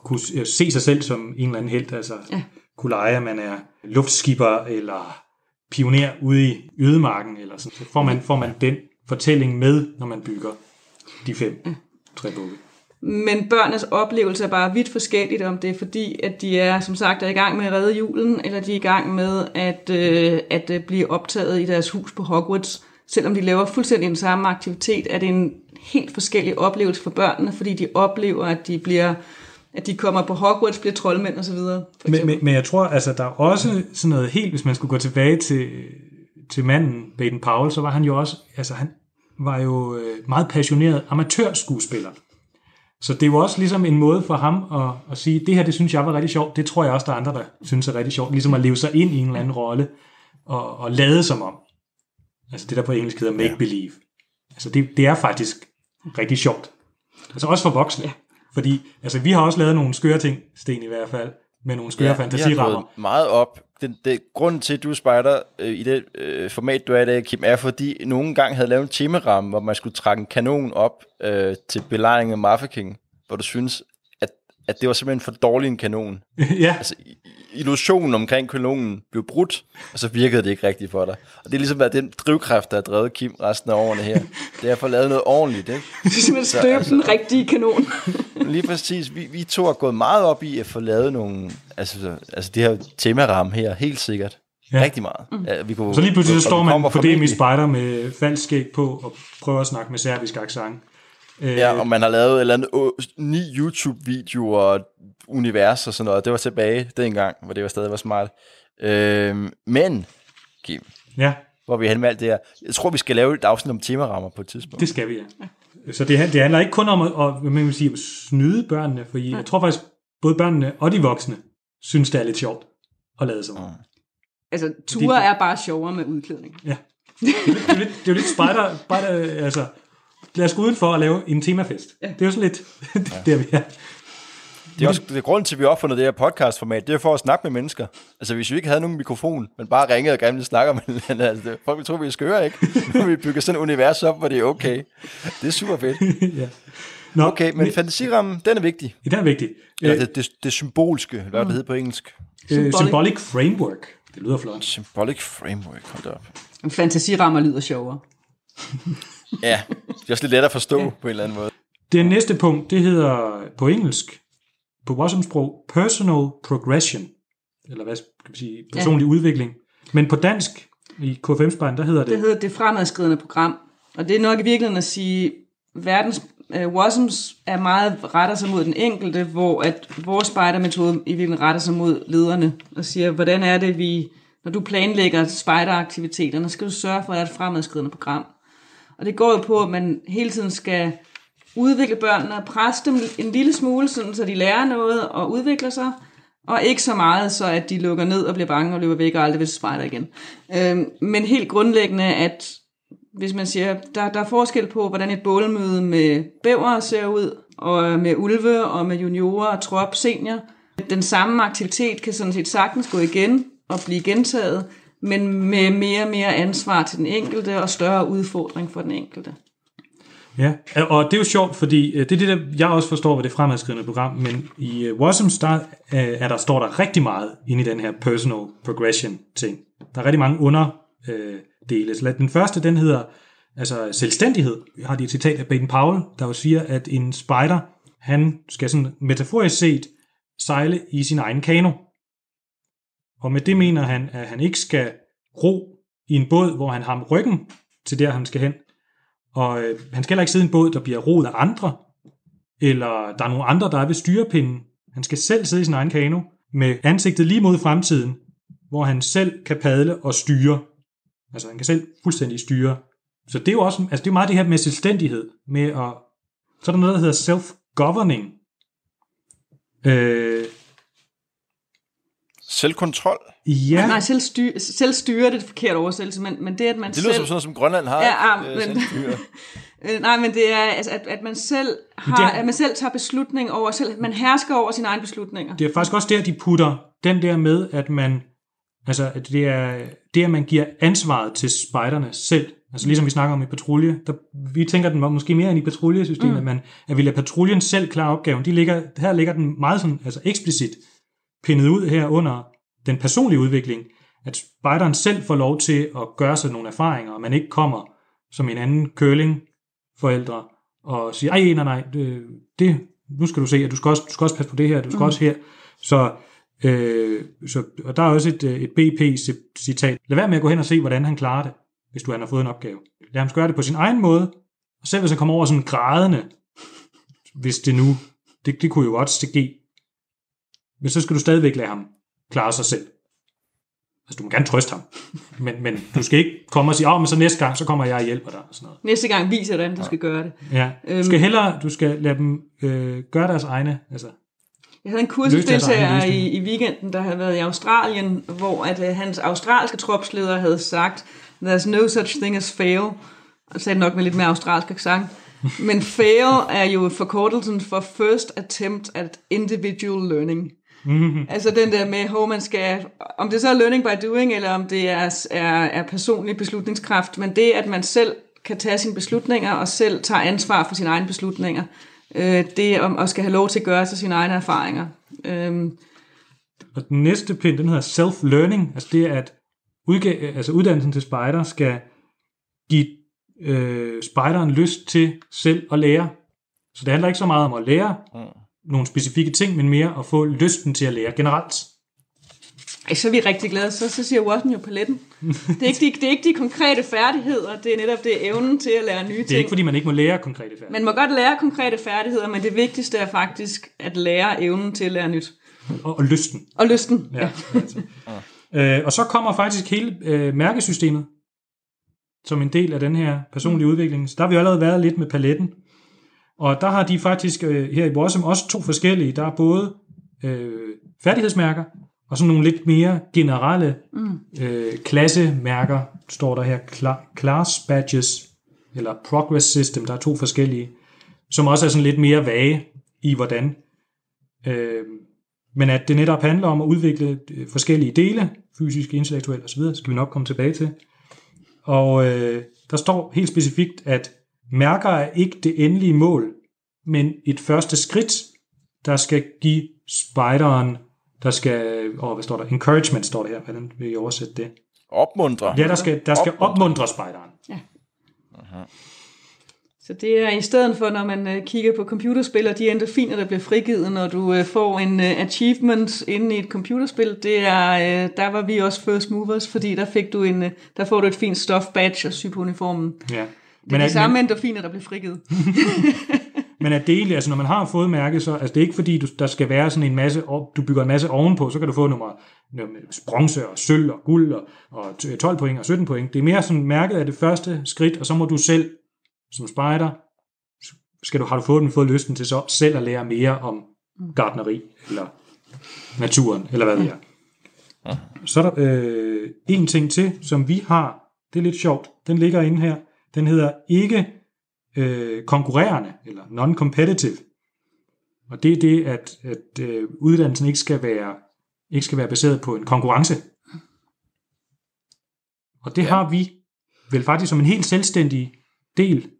kunne øh, se sig selv som en eller anden helt, altså ja. kunne lege, at man er luftskipper, eller pioner ude i ødemarken, eller sådan. Så får man, får man den fortælling med, når man bygger de fem træbukke. Men børnenes oplevelse er bare vidt forskelligt, om det er fordi, at de er, som sagt, er i gang med at redde julen, eller de er i gang med at, øh, at øh, blive optaget i deres hus på Hogwarts. Selvom de laver fuldstændig den samme aktivitet, er det en helt forskellig oplevelse for børnene, fordi de oplever, at de bliver at de kommer på Hogwarts, bliver troldmænd og så videre. for Men, men, men jeg tror, altså, der er også sådan noget helt, hvis man skulle gå tilbage til, til manden, Baden Powell, så var han jo også, altså han var jo øh, meget passioneret amatørskuespiller. Så det er jo også ligesom en måde for ham at, at sige, det her, det synes jeg var rigtig sjovt, det tror jeg også, der er andre, der synes er rigtig sjovt, ligesom at leve sig ind i en eller anden rolle, og, og lade som om. Altså det, der på engelsk hedder make-believe. Altså det, det er faktisk rigtig sjovt. Altså også for voksne. Ja. Fordi altså, vi har også lavet nogle skøre ting, Sten i hvert fald, med nogle skøre ja, vi har fantasirammer. gået meget op. Den, det, grunden til, at du er spejder øh, i det øh, format, du er i dag, Kim, er fordi nogle gange havde lavet en temaramme, hvor man skulle trække en kanon op øh, til belejringen af Mafeking, hvor du synes, at det var simpelthen for dårlig en kanon. ja, Altså, illusionen omkring kanonen blev brudt, og så virkede det ikke rigtigt for dig. Og det er ligesom været den drivkraft, der har drevet Kim resten af årene her. Det er at få lavet noget ordentligt, ikke? Det er simpelthen Så, støbe altså- den rigtige kanon. Lige præcis. Vi, vi to har gået meget op i at få lavet nogle... Altså, altså det her temaramme her, helt sikkert. Ja. Rigtig meget. Mm. Ja, vi kunne, så lige pludselig så står man på det formentlig- spejder med falsk skæg på og prøver at snakke med serbisk accent. Øh, Ja, og man har lavet et eller andet å- ni YouTube-videoer og univers og sådan noget. Det var tilbage dengang, hvor det var stadig var smart. Øhm, men, Kim, ja, hvor vi hen med alt det her. Jeg tror, vi skal lave et afsnit om temarammer på et tidspunkt. det skal vi, ja. Så det, det handler ikke kun om at, at, man vil sige, at snyde børnene, for jeg tror faktisk, både børnene og de voksne synes, det er lidt sjovt at lade sig. om. Altså, ture er bare sjovere med udklædning. Ja. Det er, lidt- det er jo lidt, det er jo lidt spider, spider, altså, lad os gå udenfor og lave en temafest. Ja. Det er jo sådan lidt, der vi er. Det er også det er grunden til, at vi har opfundet det her podcastformat. Det er for at snakke med mennesker. Altså, hvis vi ikke havde nogen mikrofon, men bare ringede og gerne ville snakke med hinanden, altså, det, folk ville tro, vi er skøre, ikke? Nu vi bygget sådan et univers op, hvor det er okay. Det er super fedt. ja. Nå, Okay, men fantasierammen, den er vigtig. det er vigtigt. Eller Øh, det, det, det symboliske, hvad det hedder på engelsk. øh, symbolic framework. Det lyder flot. Symbolic framework, hold da op. Fantasirammer lyder sjovere. Ja, det er også lidt let at forstå ja. på en eller anden måde. Det næste punkt, det hedder på engelsk, på vores sprog, personal progression. Eller hvad skal vi sige, personlig ja. udvikling. Men på dansk, i KFM-spejlen, der hedder det, Det hedder det fremadskridende program. Og det er nok i virkeligheden at sige, verdens uh, WASMs er meget retter sig mod den enkelte, hvor at vores spejdermetode i virkeligheden retter sig mod lederne og siger, hvordan er det, vi, når du planlægger spejderaktiviteterne, skal du sørge for, at der er et fremadskridende program. Og det går jo på, at man hele tiden skal udvikle børnene og presse dem en lille smule, sådan, så de lærer noget og udvikler sig, og ikke så meget, så at de lukker ned og bliver bange og løber væk og aldrig vil spejder igen. Øhm, men helt grundlæggende, at hvis man siger, der, der er forskel på, hvordan et bålmøde med bæver ser ud, og med ulve og med juniorer og trop senior. Den samme aktivitet kan sådan set sagtens gå igen og blive gentaget, men med mere og mere ansvar til den enkelte og større udfordring for den enkelte. Ja, og det er jo sjovt, fordi øh, det er det, der jeg også forstår ved det fremadskridende program, men i øh, Wasms, der, øh, er der, står der rigtig meget inde i den her personal progression ting. Der er rigtig mange underdele. Øh, Så lad- den første, den hedder altså selvstændighed. Jeg har de et citat af Baden Powell, der jo siger, at en spider, han skal sådan metaforisk set sejle i sin egen kano. Og med det mener han, at han ikke skal ro i en båd, hvor han har ryggen til der, han skal hen, og øh, han skal heller ikke sidde i en båd, der bliver roet af andre, eller der er nogle andre, der er ved styrepinden. Han skal selv sidde i sin egen kano, med ansigtet lige mod fremtiden, hvor han selv kan padle og styre. Altså han kan selv fuldstændig styre. Så det er jo også, altså det er meget det her med selvstændighed, med at, så er der noget, der hedder self-governing. Øh, Selvkontrol. ja, Nej, selvstyre, selvstyre det er det forkerte oversættelse, men, men det er, at man Det lyder selv... som sådan som Grønland har. Ja, ikke? ah, Øh, men-. Øh, nej, men det er, altså, at, at man selv har, det- at man selv tager beslutning over, selv, man hersker over sine egne beslutninger. det er faktisk også der, de putter den der med, at man, altså at det er det, at man giver ansvaret til spejderne selv. Altså ligesom vi snakker om i patrulje, der, vi tænker den var måske mere end i patruljesystemet, mm. at, man, at vi lader patruljen selv klare opgaven. De ligger, her ligger den meget sådan, altså eksplicit pindet ud her under den personlige udvikling, at spejderen selv får lov til at gøre sig nogle erfaringer, og man ikke kommer som en anden curling forældre og siger, ej, nej, nej, det, det, nu skal du se, at du skal også, du skal også passe på det her, du skal mm. også her. Så, øh, så, og der er også et, øh, et BP-citat. Lad være med at gå hen og se, hvordan han klarer det, hvis du han har fået en opgave. Lad ham gøre det på sin egen måde, og selv hvis han kommer over sådan grædende, hvis det nu, det, det kunne jo godt ske, men så skal du stadigvæk lade ham klare sig selv. Altså, du må gerne trøste ham, men, men du skal ikke komme og sige, åh, oh, men så næste gang, så kommer jeg og hjælper dig, og sådan noget. Næste gang viser hvordan du skal gøre det. Ja, du skal hellere, du skal lade dem øh, gøre deres egne, altså, Jeg havde en kursusdeltager i, i weekenden, der havde været i Australien, hvor at, uh, hans australske tropsleder havde sagt, there's no such thing as fail, og sagde nok med lidt mere australsk accent. Men fail er jo forkortelsen for first attempt at individual learning. Mm-hmm. Altså den der med, hvor man skal, om det så er learning by doing, eller om det er, er, er personlig beslutningskraft, men det, at man selv kan tage sine beslutninger, og selv tager ansvar for sine egne beslutninger, øh, det om at skal have lov til at gøre sig sine egne erfaringer. Øh, Og den næste pind, den hedder self-learning. Altså det at udga- altså uddannelsen til spejder skal give øh, spejderen lyst til selv at lære. Så det handler ikke så meget om at lære mm. Nogle specifikke ting, men mere at få lysten til at lære generelt. Ej, så er vi rigtig glade. Så, så siger Watson jo paletten. Det er, ikke de, det er ikke de konkrete færdigheder, det er netop det evnen til at lære nye ting. Det er ikke, fordi man ikke må lære konkrete færdigheder. Man må godt lære konkrete færdigheder, men det vigtigste er faktisk at lære evnen til at lære nyt. Og, og lysten. Og lysten. Ja. altså. øh, og så kommer faktisk hele øh, mærkesystemet som en del af den her personlige udvikling. Så der har vi allerede været lidt med paletten. Og der har de faktisk øh, her i Bossum også to forskellige. Der er både øh, færdighedsmærker, og sådan nogle lidt mere generelle mm. øh, klassemærker, står der her, Cla- class badges, eller progress system, der er to forskellige, som også er sådan lidt mere vage i hvordan. Øh, men at det netop handler om at udvikle øh, forskellige dele, fysisk, intellektuelt osv., skal vi nok komme tilbage til. Og øh, der står helt specifikt, at mærker er ikke det endelige mål, men et første skridt, der skal give spejderen, der skal, åh, hvad står der? Encouragement står der her, hvordan vil I oversætte det? Opmuntre. Ja, der skal, der skal opmuntre spejderen. Så det er i stedet for, når man øh, kigger på computerspil, og de endorfiner, der bliver frigivet, når du øh, får en øh, achievement inde i et computerspil, det er, der var vi også first movers, fordi der fik du en, der får du et fint stof badge og sy på uniformen. Ja. Det er Men de at, samme men, endorfiner, der bliver frigivet. men at det egentlig, altså når man har fået mærke, så altså det er ikke fordi, du, der skal være sådan en masse, du bygger en masse ovenpå, så kan du få nummer, nummer bronze og sølv og guld og, og 12 point og 17 point. Det er mere sådan mærket af det første skridt, og så må du selv som spejder, skal du, har du fået den fået lysten til så selv at lære mere om gardneri, eller naturen, eller hvad det er. Så er der øh, en ting til, som vi har, det er lidt sjovt, den ligger inde her, den hedder ikke øh, konkurrerende, eller non-competitive. Og det er det, at, at øh, uddannelsen ikke skal, være, ikke skal være baseret på en konkurrence. Og det ja. har vi vel faktisk som en helt selvstændig del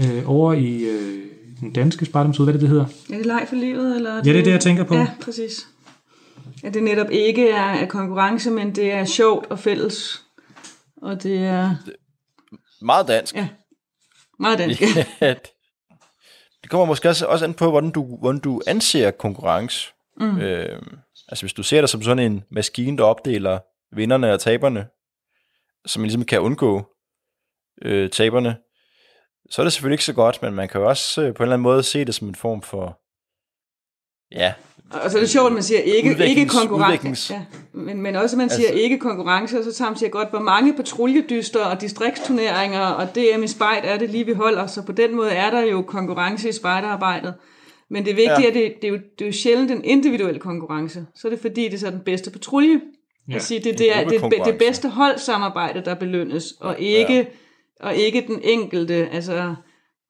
øh, over i øh, den danske spartemsud, hvad er det, det hedder? Er det leg for livet? Eller Ja, det er det, jeg tænker på. Ja, præcis. At det netop ikke er, er konkurrence, men det er sjovt og fælles. Og det er Meget dansk. Ja. meget dansk. Ja, det kommer måske også, også an på, hvordan du, hvordan du anser konkurrence. Mm. Øh, altså hvis du ser det som sådan en maskine, der opdeler vinderne og taberne, så man ligesom kan undgå øh, taberne, så er det selvfølgelig ikke så godt, men man kan jo også øh, på en eller anden måde se det som en form for, ja, Og så er det sjovt, at man siger ikke, Udviklings- ikke konkurrence. udviklings- Ja, men, men også, at man siger Altså- ikke konkurrence, og så tager man siger godt, hvor mange patruljedyster og distriktsturneringer og DM i spejt er det lige, vi holder. Så på den måde er der jo konkurrence i spejderarbejdet. Men det vigtige Ja. er, at det, det, er jo, det er jo sjældent en individuel konkurrence. Så er det fordi, det er så den bedste patrulje. Ja, sige, det, det, er, det, det, bedste holdsamarbejde, der belønnes, og ikke, ja. og ikke den enkelte. Altså,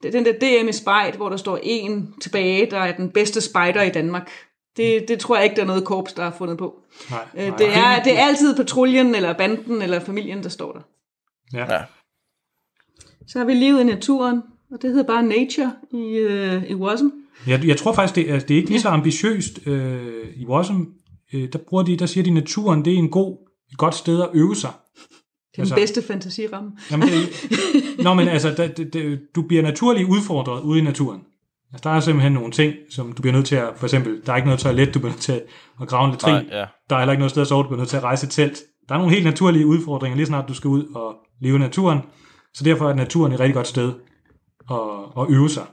det er den der DM i spejt, hvor der står en tilbage, der er den bedste spejder i Danmark. Det, det tror jeg ikke, der er noget korps, der har fundet på. Nej, Øh, nej. Det er, det er altid patruljen, eller banden, eller familien, der står der. Ja. Ja. Så har vi livet i naturen, og det hedder bare nature i, øh, i Wasm. Jeg, jeg tror faktisk, det er, det er ikke lige så ambitiøst øh, i Wasm. Øh, der, bruger de, der siger de, at naturen det er en god, et godt sted at øve sig. Det er den bedste fantasiramme. Jamen, det, nå, men altså, der, det, det, du bliver naturligt udfordret ude i naturen. Altså, der er simpelthen nogle ting, som du bliver nødt til at, for eksempel, der er ikke noget toilet, du bliver nødt til at, grave en latrin. Nej, ja. Der er heller ikke noget sted at sove, du bliver nødt til at rejse et telt. Der er nogle helt naturlige udfordringer, lige snart du skal ud og leve i naturen. Så derfor er naturen et rigtig godt sted at, at øve sig.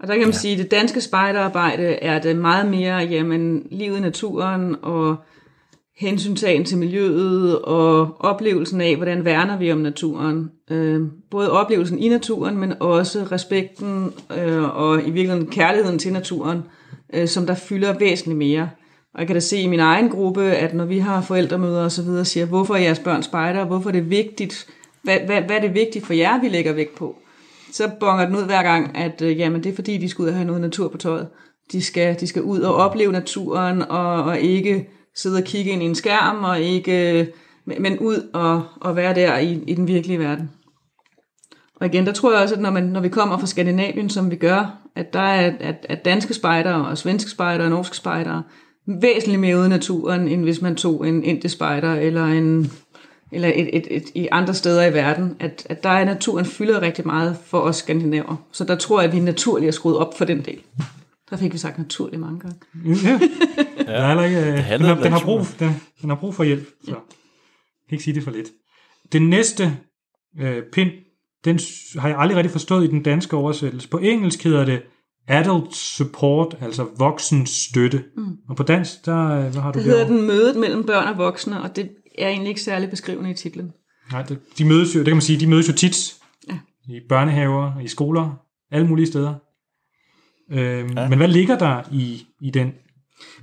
Og der kan man ja. sige, at det danske spejderarbejde er det meget mere, jamen, livet i naturen og hensyntagen til miljøet og oplevelsen af, hvordan værner vi om naturen. Øh, både oplevelsen i naturen, men også respekten øh, og i virkeligheden kærligheden til naturen, øh, som der fylder væsentligt mere. Og jeg kan da se i min egen gruppe, at når vi har forældremøder og så videre, siger, hvorfor er jeres børn spejder, hvorfor er det vigtigt, hvad, hvad, hvad er det vigtigt for jer, vi lægger vægt på? så bonger den ud hver gang, at øh, jamen, det er fordi, de skal ud og have noget natur på tøjet. De skal, de skal ud og opleve naturen, og, og ikke sidde og kigge ind i en skærm, og ikke, øh, men men ud og, og være der i, i den virkelige verden. Og igen, der tror jeg også, at når, man, når vi kommer fra Skandinavien, som vi gør, at der er at, at danske spejdere og svenske spejdere og norske spejdere væsentligt mere ude i naturen, end hvis man tog en indisk spejder eller en eller et, et, et, i andre steder i verden, at, at der er naturen fylder rigtig meget for os skandinaver. Så der tror jeg, at vi naturligt er skruet op for den del. Der fik vi sagt naturligt mange gange. Ja. Der er heller ikke, øh, den, har, den, har brug, den, den har brug for hjælp. Så. Jeg kan ikke sige det for lidt. Den næste øh, pind, den har jeg aldrig rigtig forstået i den danske oversættelse. På engelsk hedder det Adult Support, altså voksen støtte. Mm. Og på dansk, der, øh, hvad har du Det hedder derovre? den mødet mellem børn og voksne, og det er egentlig ikke særlig beskrivende i titlen. Nej, det, de mødes jo, det kan man sige, de mødes jo tit Ja. i børnehaver, i skoler, alle mulige steder. Øhm, ja. Men hvad ligger der i, i den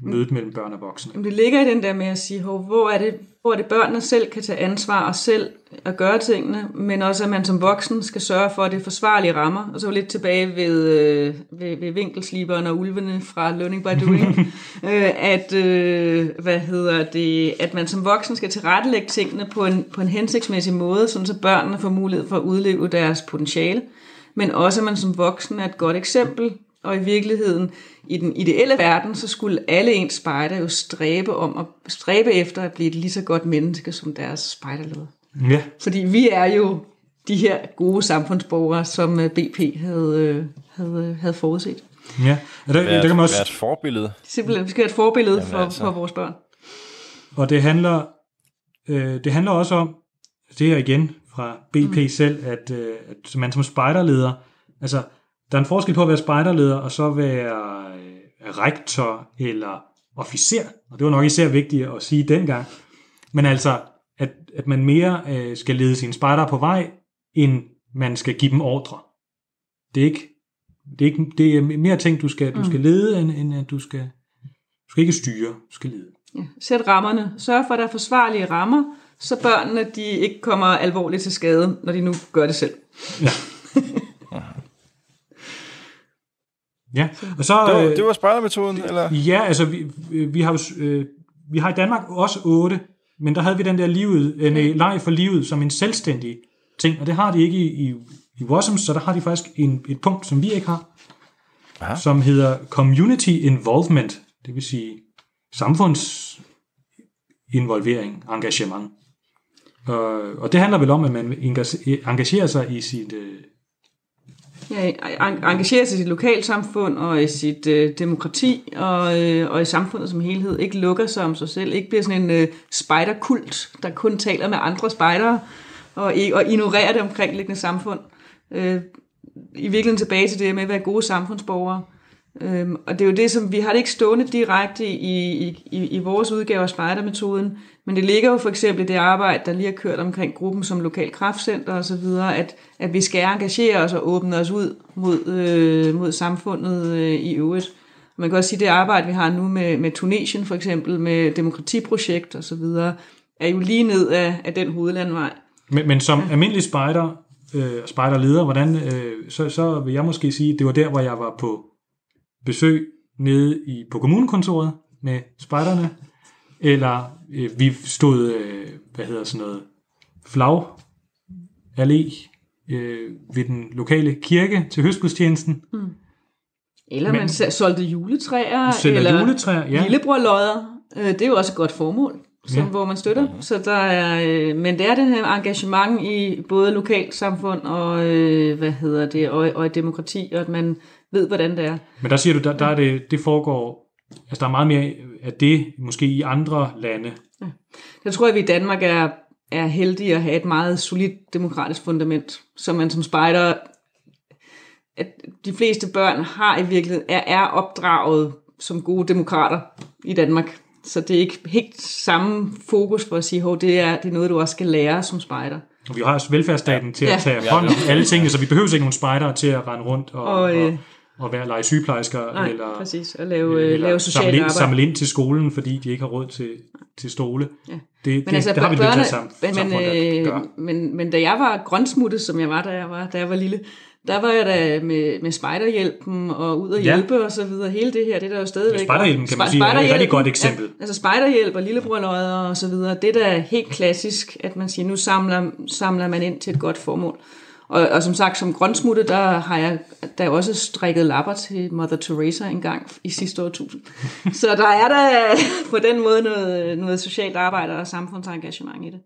mødet mellem børn og voksne? Jamen, det ligger i den der med at sige, hvor er det, hvor er det børnene selv kan tage ansvar og selv at gøre tingene, men også at man som voksen skal sørge for, at det er forsvarlige rammer. Og så lidt tilbage ved, øh, ved, ved vinkelsliberen og ulvene fra Learning by Doing, øh, at, øh, hvad hedder det, at man som voksen skal tilrettelægge tingene på en, på en hensigtsmæssig måde, sådan så børnene får mulighed for at udleve deres potentiale, men også at man som voksen er et godt eksempel, og i virkeligheden, i den ideelle verden, så skulle alle ens spejder jo stræbe, om at, stræbe efter at blive et lige så godt menneske som deres spejderleder. Ja, Fordi vi er jo de her gode samfundsborgere, som øh, BP havde, øh, havde, havde forudset. ja. Og der, Være, der kan man også, være et forbillede. Simpelthen, vi skal have et forbillede Jamen for, altså. for vores børn. Og det handler, øh, det handler også om, det er igen fra BP mm. selv, at, øh, at man som spejderleder, altså der er en forskel på at være spejderleder og så være øh, rektor eller officer, og det var nok især vigtigt at sige dengang, men altså, at, at man mere øh, skal lede sine spejdere på vej, end man skal give dem ordre. Det er ikke, det er, ikke, det er mere ting, du skal, du skal lede, end, end at du skal, du skal ikke styre, du skal lede. Ja. Sæt rammerne. Sørg for, at der er forsvarlige rammer, så børnene de ikke kommer alvorligt til skade, når de nu gør det selv. Ja, og så... Det var, øh, det var spejdermetoden, eller? Ja, altså vi, vi har jo, øh, vi har i Danmark også otte, men der havde vi den der livet, øh, nej, leg for livet som en selvstændig ting, og det har de ikke i, i, i Wasms, så der har de faktisk en, et punkt, som vi ikke har, Aha. som hedder Community Involvement, det vil sige samfundsinvolvering, engagement. Og, og det handler vel om, at man engage- engagerer sig i sit... Ja, engagere sig i sit lokalsamfund og i sit øh, demokrati og, øh, og i samfundet som helhed. Ikke lukker sig om sig selv. Ikke bliver sådan en øh, spejderkult, der kun taler med andre spejdere og, og ignorerer det omkringliggende samfund. Øh, I virkeligheden tilbage til det med at være gode samfundsborgere. Øhm, og det er jo det, som vi har det ikke stående direkte i, i, i, i vores udgave af spejdermetoden, men det ligger jo for eksempel i det arbejde, der lige har kørt omkring gruppen som lokal kraftcenter og så videre, at, at vi skal engagere os og åbne os ud mod, øh, mod samfundet øh, i øvrigt. Man kan også sige, at det arbejde, vi har nu med, med Tunesien for eksempel, med demokratiprojekt og så videre, er jo lige ned af, af den hovedlandvej. men, men som almindelig spejder, øh, spejderleder, hvordan, øh, så, så vil jeg måske sige, at det var der, hvor jeg var på besøg nede i, på kommunekontoret med spejderne, eller øh, vi stod, øh, hvad hedder sådan noget, flag allé øh, ved den lokale kirke til høstgudstjenesten. Eller Men- man solgte juletræer, eller juletræer, ja. lillebrorlodder. Øh, Det er jo også et godt formål, som, Ja. hvor man støtter. Så der er, øh, men det er den her engagement i både lokalsamfund og, øh, hvad hedder det, og, og i demokrati, og at man ved, hvordan det er. Men der siger du, der, der er det, det foregår, altså der er meget mere af det, måske i andre lande. Der tror jeg, vi i Danmark er, er heldige at have et meget solidt demokratisk fundament, som man som spejder, at de fleste børn har i virkeligheden, er, er opdraget som gode demokrater i Danmark. Så det er ikke helt samme fokus for at sige, at det er, det er noget, du også skal lære som spejder. Og vi har også velfærdsstaten til at Ja. tage hånd om alle tingene, så vi behøver ikke nogen spejdere til at rende rundt og, Og, og, øh, og, og være lege sygeplejersker, Nej, eller, præcis. At lave, øh, eller lave samle, socialt ind, arbejde. samle ind til skolen, fordi de ikke har råd til, til stole. Ja. Det, Men det, altså, det har vi børne, det sam, men, samfund, der øh, men, men da jeg var grøntsmutte, som jeg var, da jeg var, da jeg var lille, der var jeg da med, med spejderhjælpen og ud Ja. hjælpe og så videre. Hele det her, det er der jo stadigvæk. Ja, spejderhjælpen kan man sige er et rigtig godt eksempel. Ja, altså spejderhjælp og lillebrorløjer og så videre. Det er da helt klassisk, at man siger, nu samler, samler man ind til et godt formål. Og, og som sagt, som grøntsmutte, der har jeg der også strikket lapper til Mother Teresa en gang i sidste årtusind. Så der er der på den måde noget, noget socialt arbejde og samfundsengagement i det.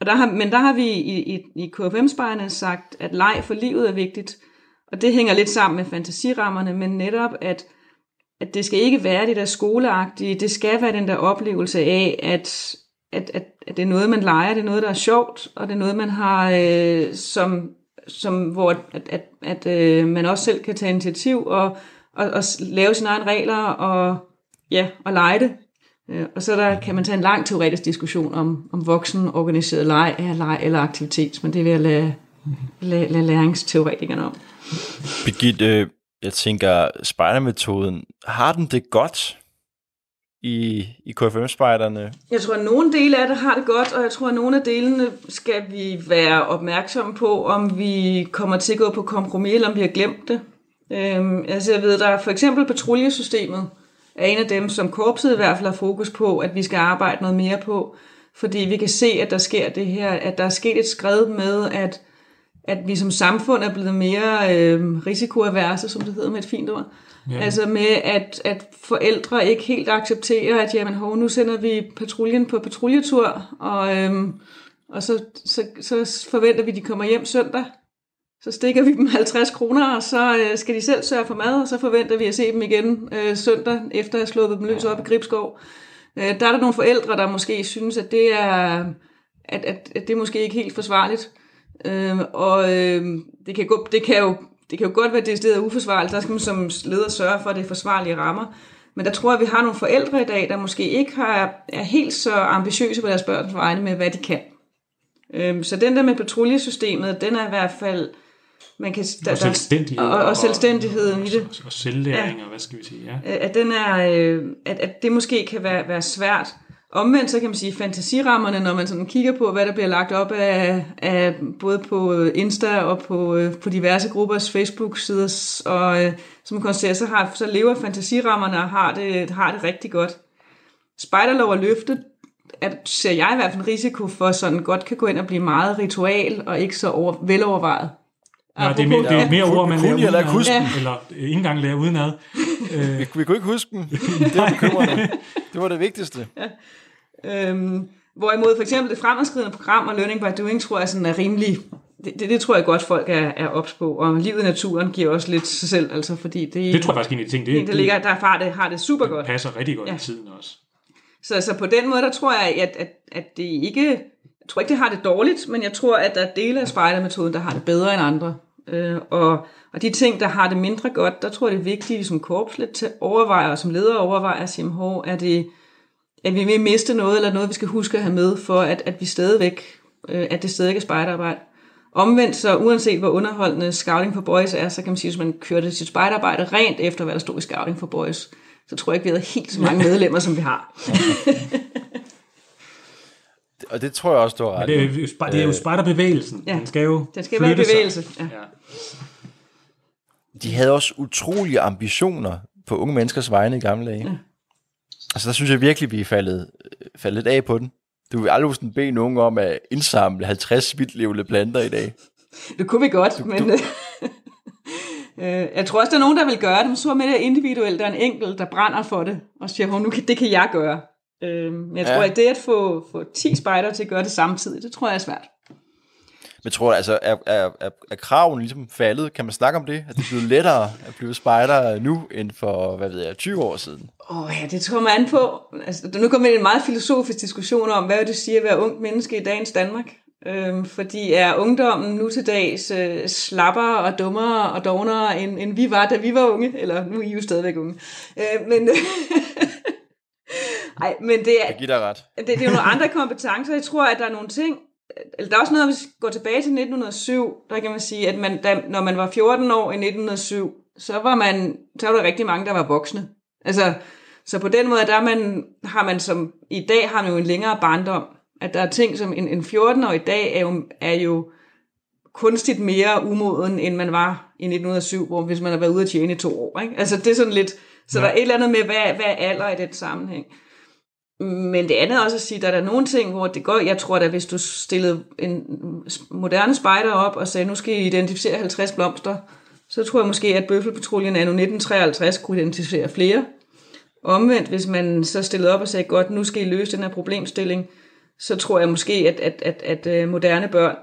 Og der har, men der har vi i, i, i KFM-spejerne sagt, at leg for livet er vigtigt, og det hænger lidt sammen med fantasirammerne, men netop, at, at det skal ikke være det der skoleagtige, det skal være den der oplevelse af, at, at, at, at det er noget, man leger, det er noget, der er sjovt, og det er noget, man har øh, som, som hvor at, at, at øh, man også selv kan tage initiativ og, og, og lave sine egne regler og, ja, og lege det. Øh, og så der kan man tage en lang teoretisk diskussion om, om voksen organiseret leg er leg eller aktivitet, men det vil jeg lade, lade, lade læringsteoretikerne om. Birgitte, jeg tænker, spejdermetoden, har den det godt i, i KFM-spejderne? Jeg tror, at nogle dele af det har det godt, og jeg tror, at nogle af delene skal vi være opmærksomme på, om vi kommer til at gå på kompromis, eller om vi har glemt det. Øhm, altså jeg ved, der er for eksempel patruljesystemet, er en af dem, som korpset i hvert fald har fokus på, at vi skal arbejde noget mere på, fordi vi kan se, at der sker det her, at der er sket et skred med, at at vi som samfund er blevet mere øh, risikoaverse, som det hedder med et fint ord. Ja. Altså med, at, at forældre ikke helt accepterer, at jamen, hov, nu sender vi patruljen på patruljetur, og, øhm, og så, så, så forventer vi, at de kommer hjem søndag. Så stikker vi dem 50 kroner, og så øh, skal de selv sørge for mad, og så forventer vi at se dem igen øh, søndag, efter at have slået dem løs op i Gribskov. Øh, der er der nogle forældre, der måske synes, at det er, at, at, at det er måske ikke helt forsvarligt. Øh, og øh, det, kan gå, det, kan jo, det kan jo godt være, at det er uforsvarligt. Der skal man som leder sørge for, at det er forsvarlige rammer. Men der tror jeg, at vi har nogle forældre i dag, der måske ikke har, er helt så ambitiøse på deres børns vegne med, hvad de kan. Øh, så den der med patruljesystemet, den er i hvert fald... Man kan, der, og selvstændighed. Og, og selvstændigheden og, i det. Og, og selvlæring, ja. og hvad skal vi sige, ja. At, den er, øh, at, at det måske kan være, være svært Omvendt så kan man sige, fantasirammerne, når man sådan kigger på, hvad der bliver lagt op af, af både på Insta og på, øh, på diverse gruppers Facebook-sider, og øh, som konstaterer, så, har, så lever fantasirammerne og har det, har det rigtig godt. Spejderlov og løfte at, ser jeg i hvert fald en risiko for, sådan godt kan gå ind og blive meget ritual og ikke så over, velovervejet. Ja, det er mere, det er mere ord, man lærer udenad. Huske ja. Eller ikke engang lærer udenad. vi, vi kunne ikke huske dem. Det var bekymrende. Det var det vigtigste. Ja. Øhm, hvorimod for eksempel det fremadskridende program og Learning by Doing, tror jeg sådan er rimelig, det, det, det tror jeg godt folk er, er ops på, og livet i naturen giver også lidt sig selv, altså fordi det, det tror jeg faktisk en af de ting, det, det, det ligger, der far det, har det super godt. Det passer rigtig godt ja. i tiden også. Så, så på den måde, der tror jeg, at, at, at det ikke, jeg tror ikke, det har det dårligt, men jeg tror, at der er dele af spejdermetoden, der har det bedre end andre. Øh, og, og de ting, der har det mindre godt, der tror jeg, det er vigtigt, at vi som korps lidt overvejer, og som leder overvejer at sige, er det, at vi vil miste noget, eller noget, vi skal huske at have med, for at, at vi stadigvæk, øh, at det stadig er spejderarbejde. Omvendt så, uanset hvor underholdende Scouting for Boys er, så kan man sige, at hvis man kørte sit spejderarbejde rent efter, hvad der stod i Scouting for Boys, så tror jeg ikke, vi havde helt så mange medlemmer, som vi har. Og det tror jeg også, du har ret det, er jo, det er jo spejderbevægelsen. Ja. Den skal jo Den skal være bevægelse. Ja. ja. De havde også utrolige ambitioner på unge menneskers vegne i gamle dage. Ja. Altså der synes jeg virkelig, vi er faldet, faldet lidt af på den. Du vil aldrig sådan bede nogen om at indsamle 50 vildlevende planter i dag. Det kunne vi godt, du, men... Du... Øh, jeg tror også, der er nogen, der vil gøre det, men så med det individuelt. Der er en enkelt, der brænder for det, og siger, nu kan, det kan jeg gøre. Øh, men jeg tror, ja. at det at få, få 10 spejder til at gøre det samtidig, det tror jeg er svært. Men tror du, altså, er, er, er, er kraven ligesom faldet? Kan man snakke om det? At det er blevet lettere at blive spejder nu, end for, hvad ved jeg, 20 år siden? Åh oh, ja, det tror man an på. Altså, nu kommer vi en meget filosofisk diskussion om, hvad det siger at være ung menneske i dagens Danmark. Øhm, fordi er ungdommen nu til dags øh, slapper og dummere og dognere, end, end vi var, da vi var unge? Eller nu er I jo stadigvæk unge. Øh, men... Ej, men det er, jeg giver dig ret. Det, det er jo nogle andre kompetencer. Jeg tror, at der er nogle ting, der er også noget, hvis vi går tilbage til 1907, der kan man sige, at man, da, når man var 14 år i 1907, så var man, så var der rigtig mange, der var voksne. Altså, så på den måde, der man, har man som, i dag har man jo en længere barndom, at der er ting som en, en 14-år i dag er jo, er jo kunstigt mere umoden, end man var i 1907, hvor hvis man har været ude at tjene i to år. Ikke? Altså det er sådan lidt, så ja. der er et eller andet med, hvad, hvad er alder i den sammenhæng. Men det andet er også at sige, at der er der nogle ting, hvor det går. Jeg tror da, hvis du stillede en moderne spejder op og sagde, nu skal I identificere 50 blomster, så tror jeg måske, at Bøffelpatruljen anno 1953 kunne identificere flere. Omvendt, hvis man så stillede op og sagde, godt, nu skal I løse den her problemstilling, så tror jeg måske, at, at, at, at øh, moderne børn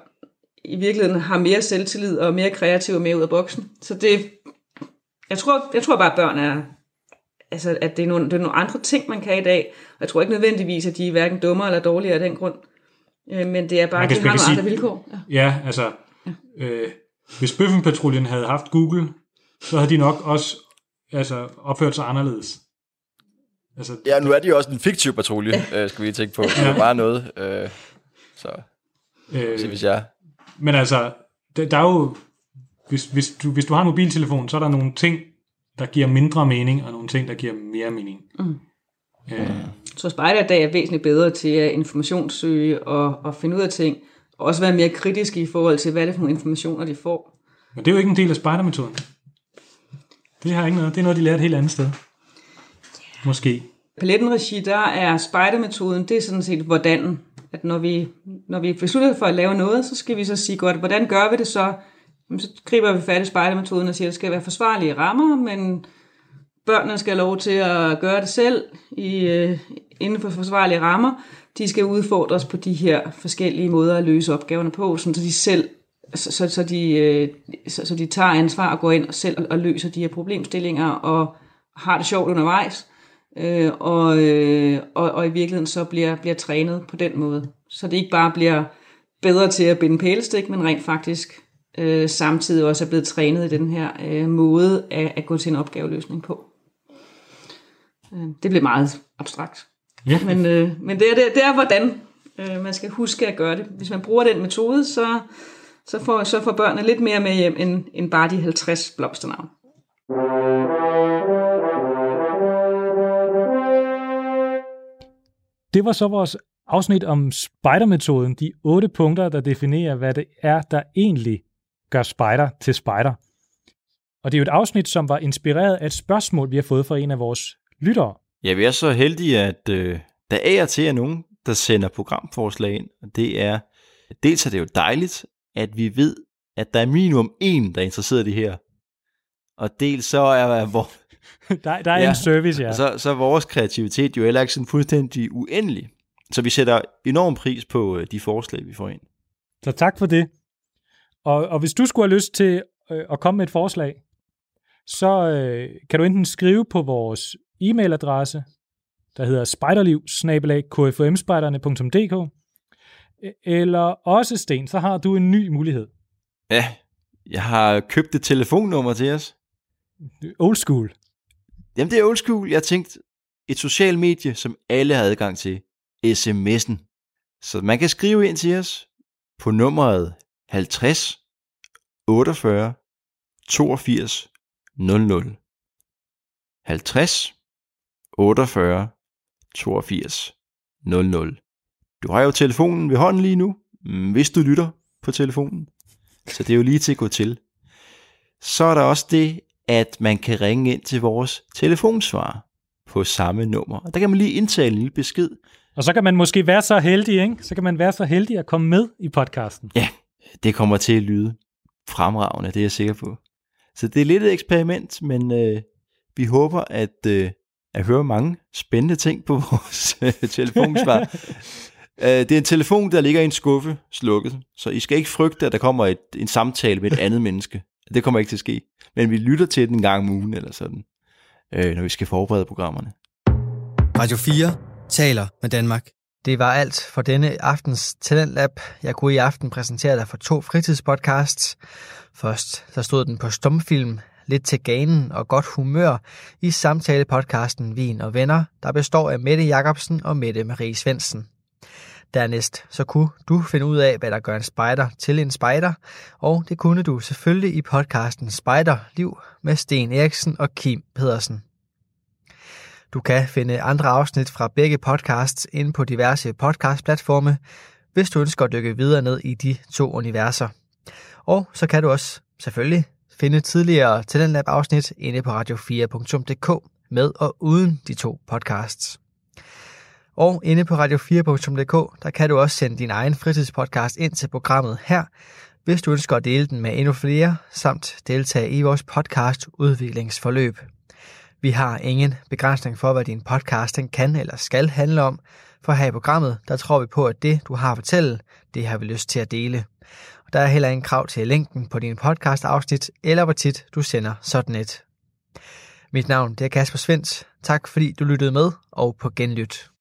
i virkeligheden har mere selvtillid og mere kreative med ud af boksen. Så det, jeg tror, jeg tror bare, at børn er, altså, at det er, nogle, det er nogle andre ting, man kan i dag. Og jeg tror ikke nødvendigvis, at de er hverken dummere eller dårligere af den grund. Øh, men det er bare, at de har nogle sige, andre vilkår. Ja, ja altså, ja. Øh, hvis Bøffenpatruljen havde haft Google, så havde de nok også altså, opført sig anderledes. Altså, ja, nu er de jo også en fiktiv patrulje, øh, skal vi lige tænke på. Det er bare noget. Øh, så, øh, så hvis jeg... Men altså, der, der er jo... Hvis, hvis, du, hvis du har en mobiltelefon, så er der nogle ting, der giver mindre mening, og nogle ting, der giver mere mening. Mm. Øh. Så Spejderdag er væsentligt bedre til at informationssøge og, og finde ud af ting, og også være mere kritiske i forhold til, hvad det er for nogle informationer, de får. Men det er jo ikke en del af spejdermetoden. Det har ikke noget. Det er noget, de lærer et helt andet sted. Måske. Palettenregi, der er spejdermetoden, det er sådan set hvordan. At når vi, når vi beslutter for at lave noget, så skal vi så sige godt, hvordan gør vi det så? Så griber vi fat i spejlemetoden og siger, at det skal være forsvarlige rammer, men børnene skal have lov til at gøre det selv i, øh, inden for forsvarlige rammer. De skal udfordres på de her forskellige måder at løse opgaverne på, så de selv så, så, så, de, øh, så, så de tager ansvar og går ind og selv og løser de her problemstillinger og har det sjovt undervejs øh, og, øh, og, og i virkeligheden så bliver, bliver trænet på den måde. Så det ikke bare bliver bedre til at binde pælestik, men rent faktisk øh, samtidig også er blevet trænet i den her øh, måde at, at gå til en opgaveløsning på. Øh, det bliver meget abstrakt. Ja. Men, øh, men det, er, det, det er, hvordan øh, man skal huske at gøre det. Hvis man bruger den metode, så, så, får, så får børnene lidt mere med hjem end, end bare de 50 blomsternavn. Det var så vores afsnit om spidermetoden, de otte punkter, der definerer, hvad det er, der egentlig gør spider til spider. Og det er jo et afsnit, som var inspireret af et spørgsmål, vi har fået fra en af vores lyttere. Ja, vi er så heldige, at øh, der er til er nogen, der sender programforslag ind. Og det er, dels er det jo dejligt, at vi ved, at der er minimum en, der er interesseret i det her. Og dels så er, hvor, der, der er ja. en service, ja. Så, så er vores kreativitet jo heller ikke sådan fuldstændig uendelig. Så vi sætter enorm pris på øh, de forslag, vi får ind. Så tak for det. Og, og hvis du skulle have lyst til øh, at komme med et forslag, så øh, kan du enten skrive på vores e-mailadresse, der hedder spiderliv eller også, Sten, så har du en ny mulighed. Ja, jeg har købt et telefonnummer til os. Old school. Jamen, det er old school. Jeg tænkte, et socialt medie, som alle har adgang til. SMS'en. Så man kan skrive ind til os på nummeret 50 48 82 00. 50 48 82 00. Du har jo telefonen ved hånden lige nu, mm, hvis du lytter på telefonen. Så det er jo lige til at gå til. Så er der også det, at man kan ringe ind til vores telefonsvar på samme nummer. Og der kan man lige indtale en lille besked. Og så kan man måske være så heldig, ikke? Så kan man være så heldig at komme med i podcasten. Ja, det kommer til at lyde fremragende, det er jeg sikker på. Så det er lidt et eksperiment, men øh, vi håber at, øh, at høre mange spændende ting på vores øh, telefonsvar. øh, det er en telefon, der ligger i en skuffe slukket, så I skal ikke frygte, at der kommer et, en samtale med et andet menneske. Det kommer ikke til at ske. Men vi lytter til den en gang om ugen eller sådan, øh, når vi skal forberede programmerne. Radio 4 taler med Danmark. Det var alt for denne aftens Talentlab. Jeg kunne i aften præsentere dig for to fritidspodcasts. Først så stod den på stumfilm, lidt til ganen og godt humør i samtalepodcasten Vin og Venner, der består af Mette Jacobsen og Mette Marie Svendsen. Dernæst så kunne du finde ud af, hvad der gør en spider til en spider, og det kunne du selvfølgelig i podcasten Spejderliv med Sten Eriksen og Kim Pedersen. Du kan finde andre afsnit fra begge podcasts inde på diverse podcastplatforme, hvis du ønsker at dykke videre ned i de to universer. Og så kan du også selvfølgelig finde tidligere Talentlab afsnit inde på radio4.dk med og uden de to podcasts. Og inde på radio4.dk, der kan du også sende din egen fritidspodcast ind til programmet her, hvis du ønsker at dele den med endnu flere, samt deltage i vores podcast udviklingsforløb. Vi har ingen begrænsning for, hvad din podcast den kan eller skal handle om, for her i programmet, der tror vi på, at det, du har at fortælle, det har vi lyst til at dele. Og der er heller ingen krav til længden på din podcast-afsnit, eller hvor tit du sender sådan et. Mit navn det er Kasper Svens. Tak fordi du lyttede med, og på genlyt.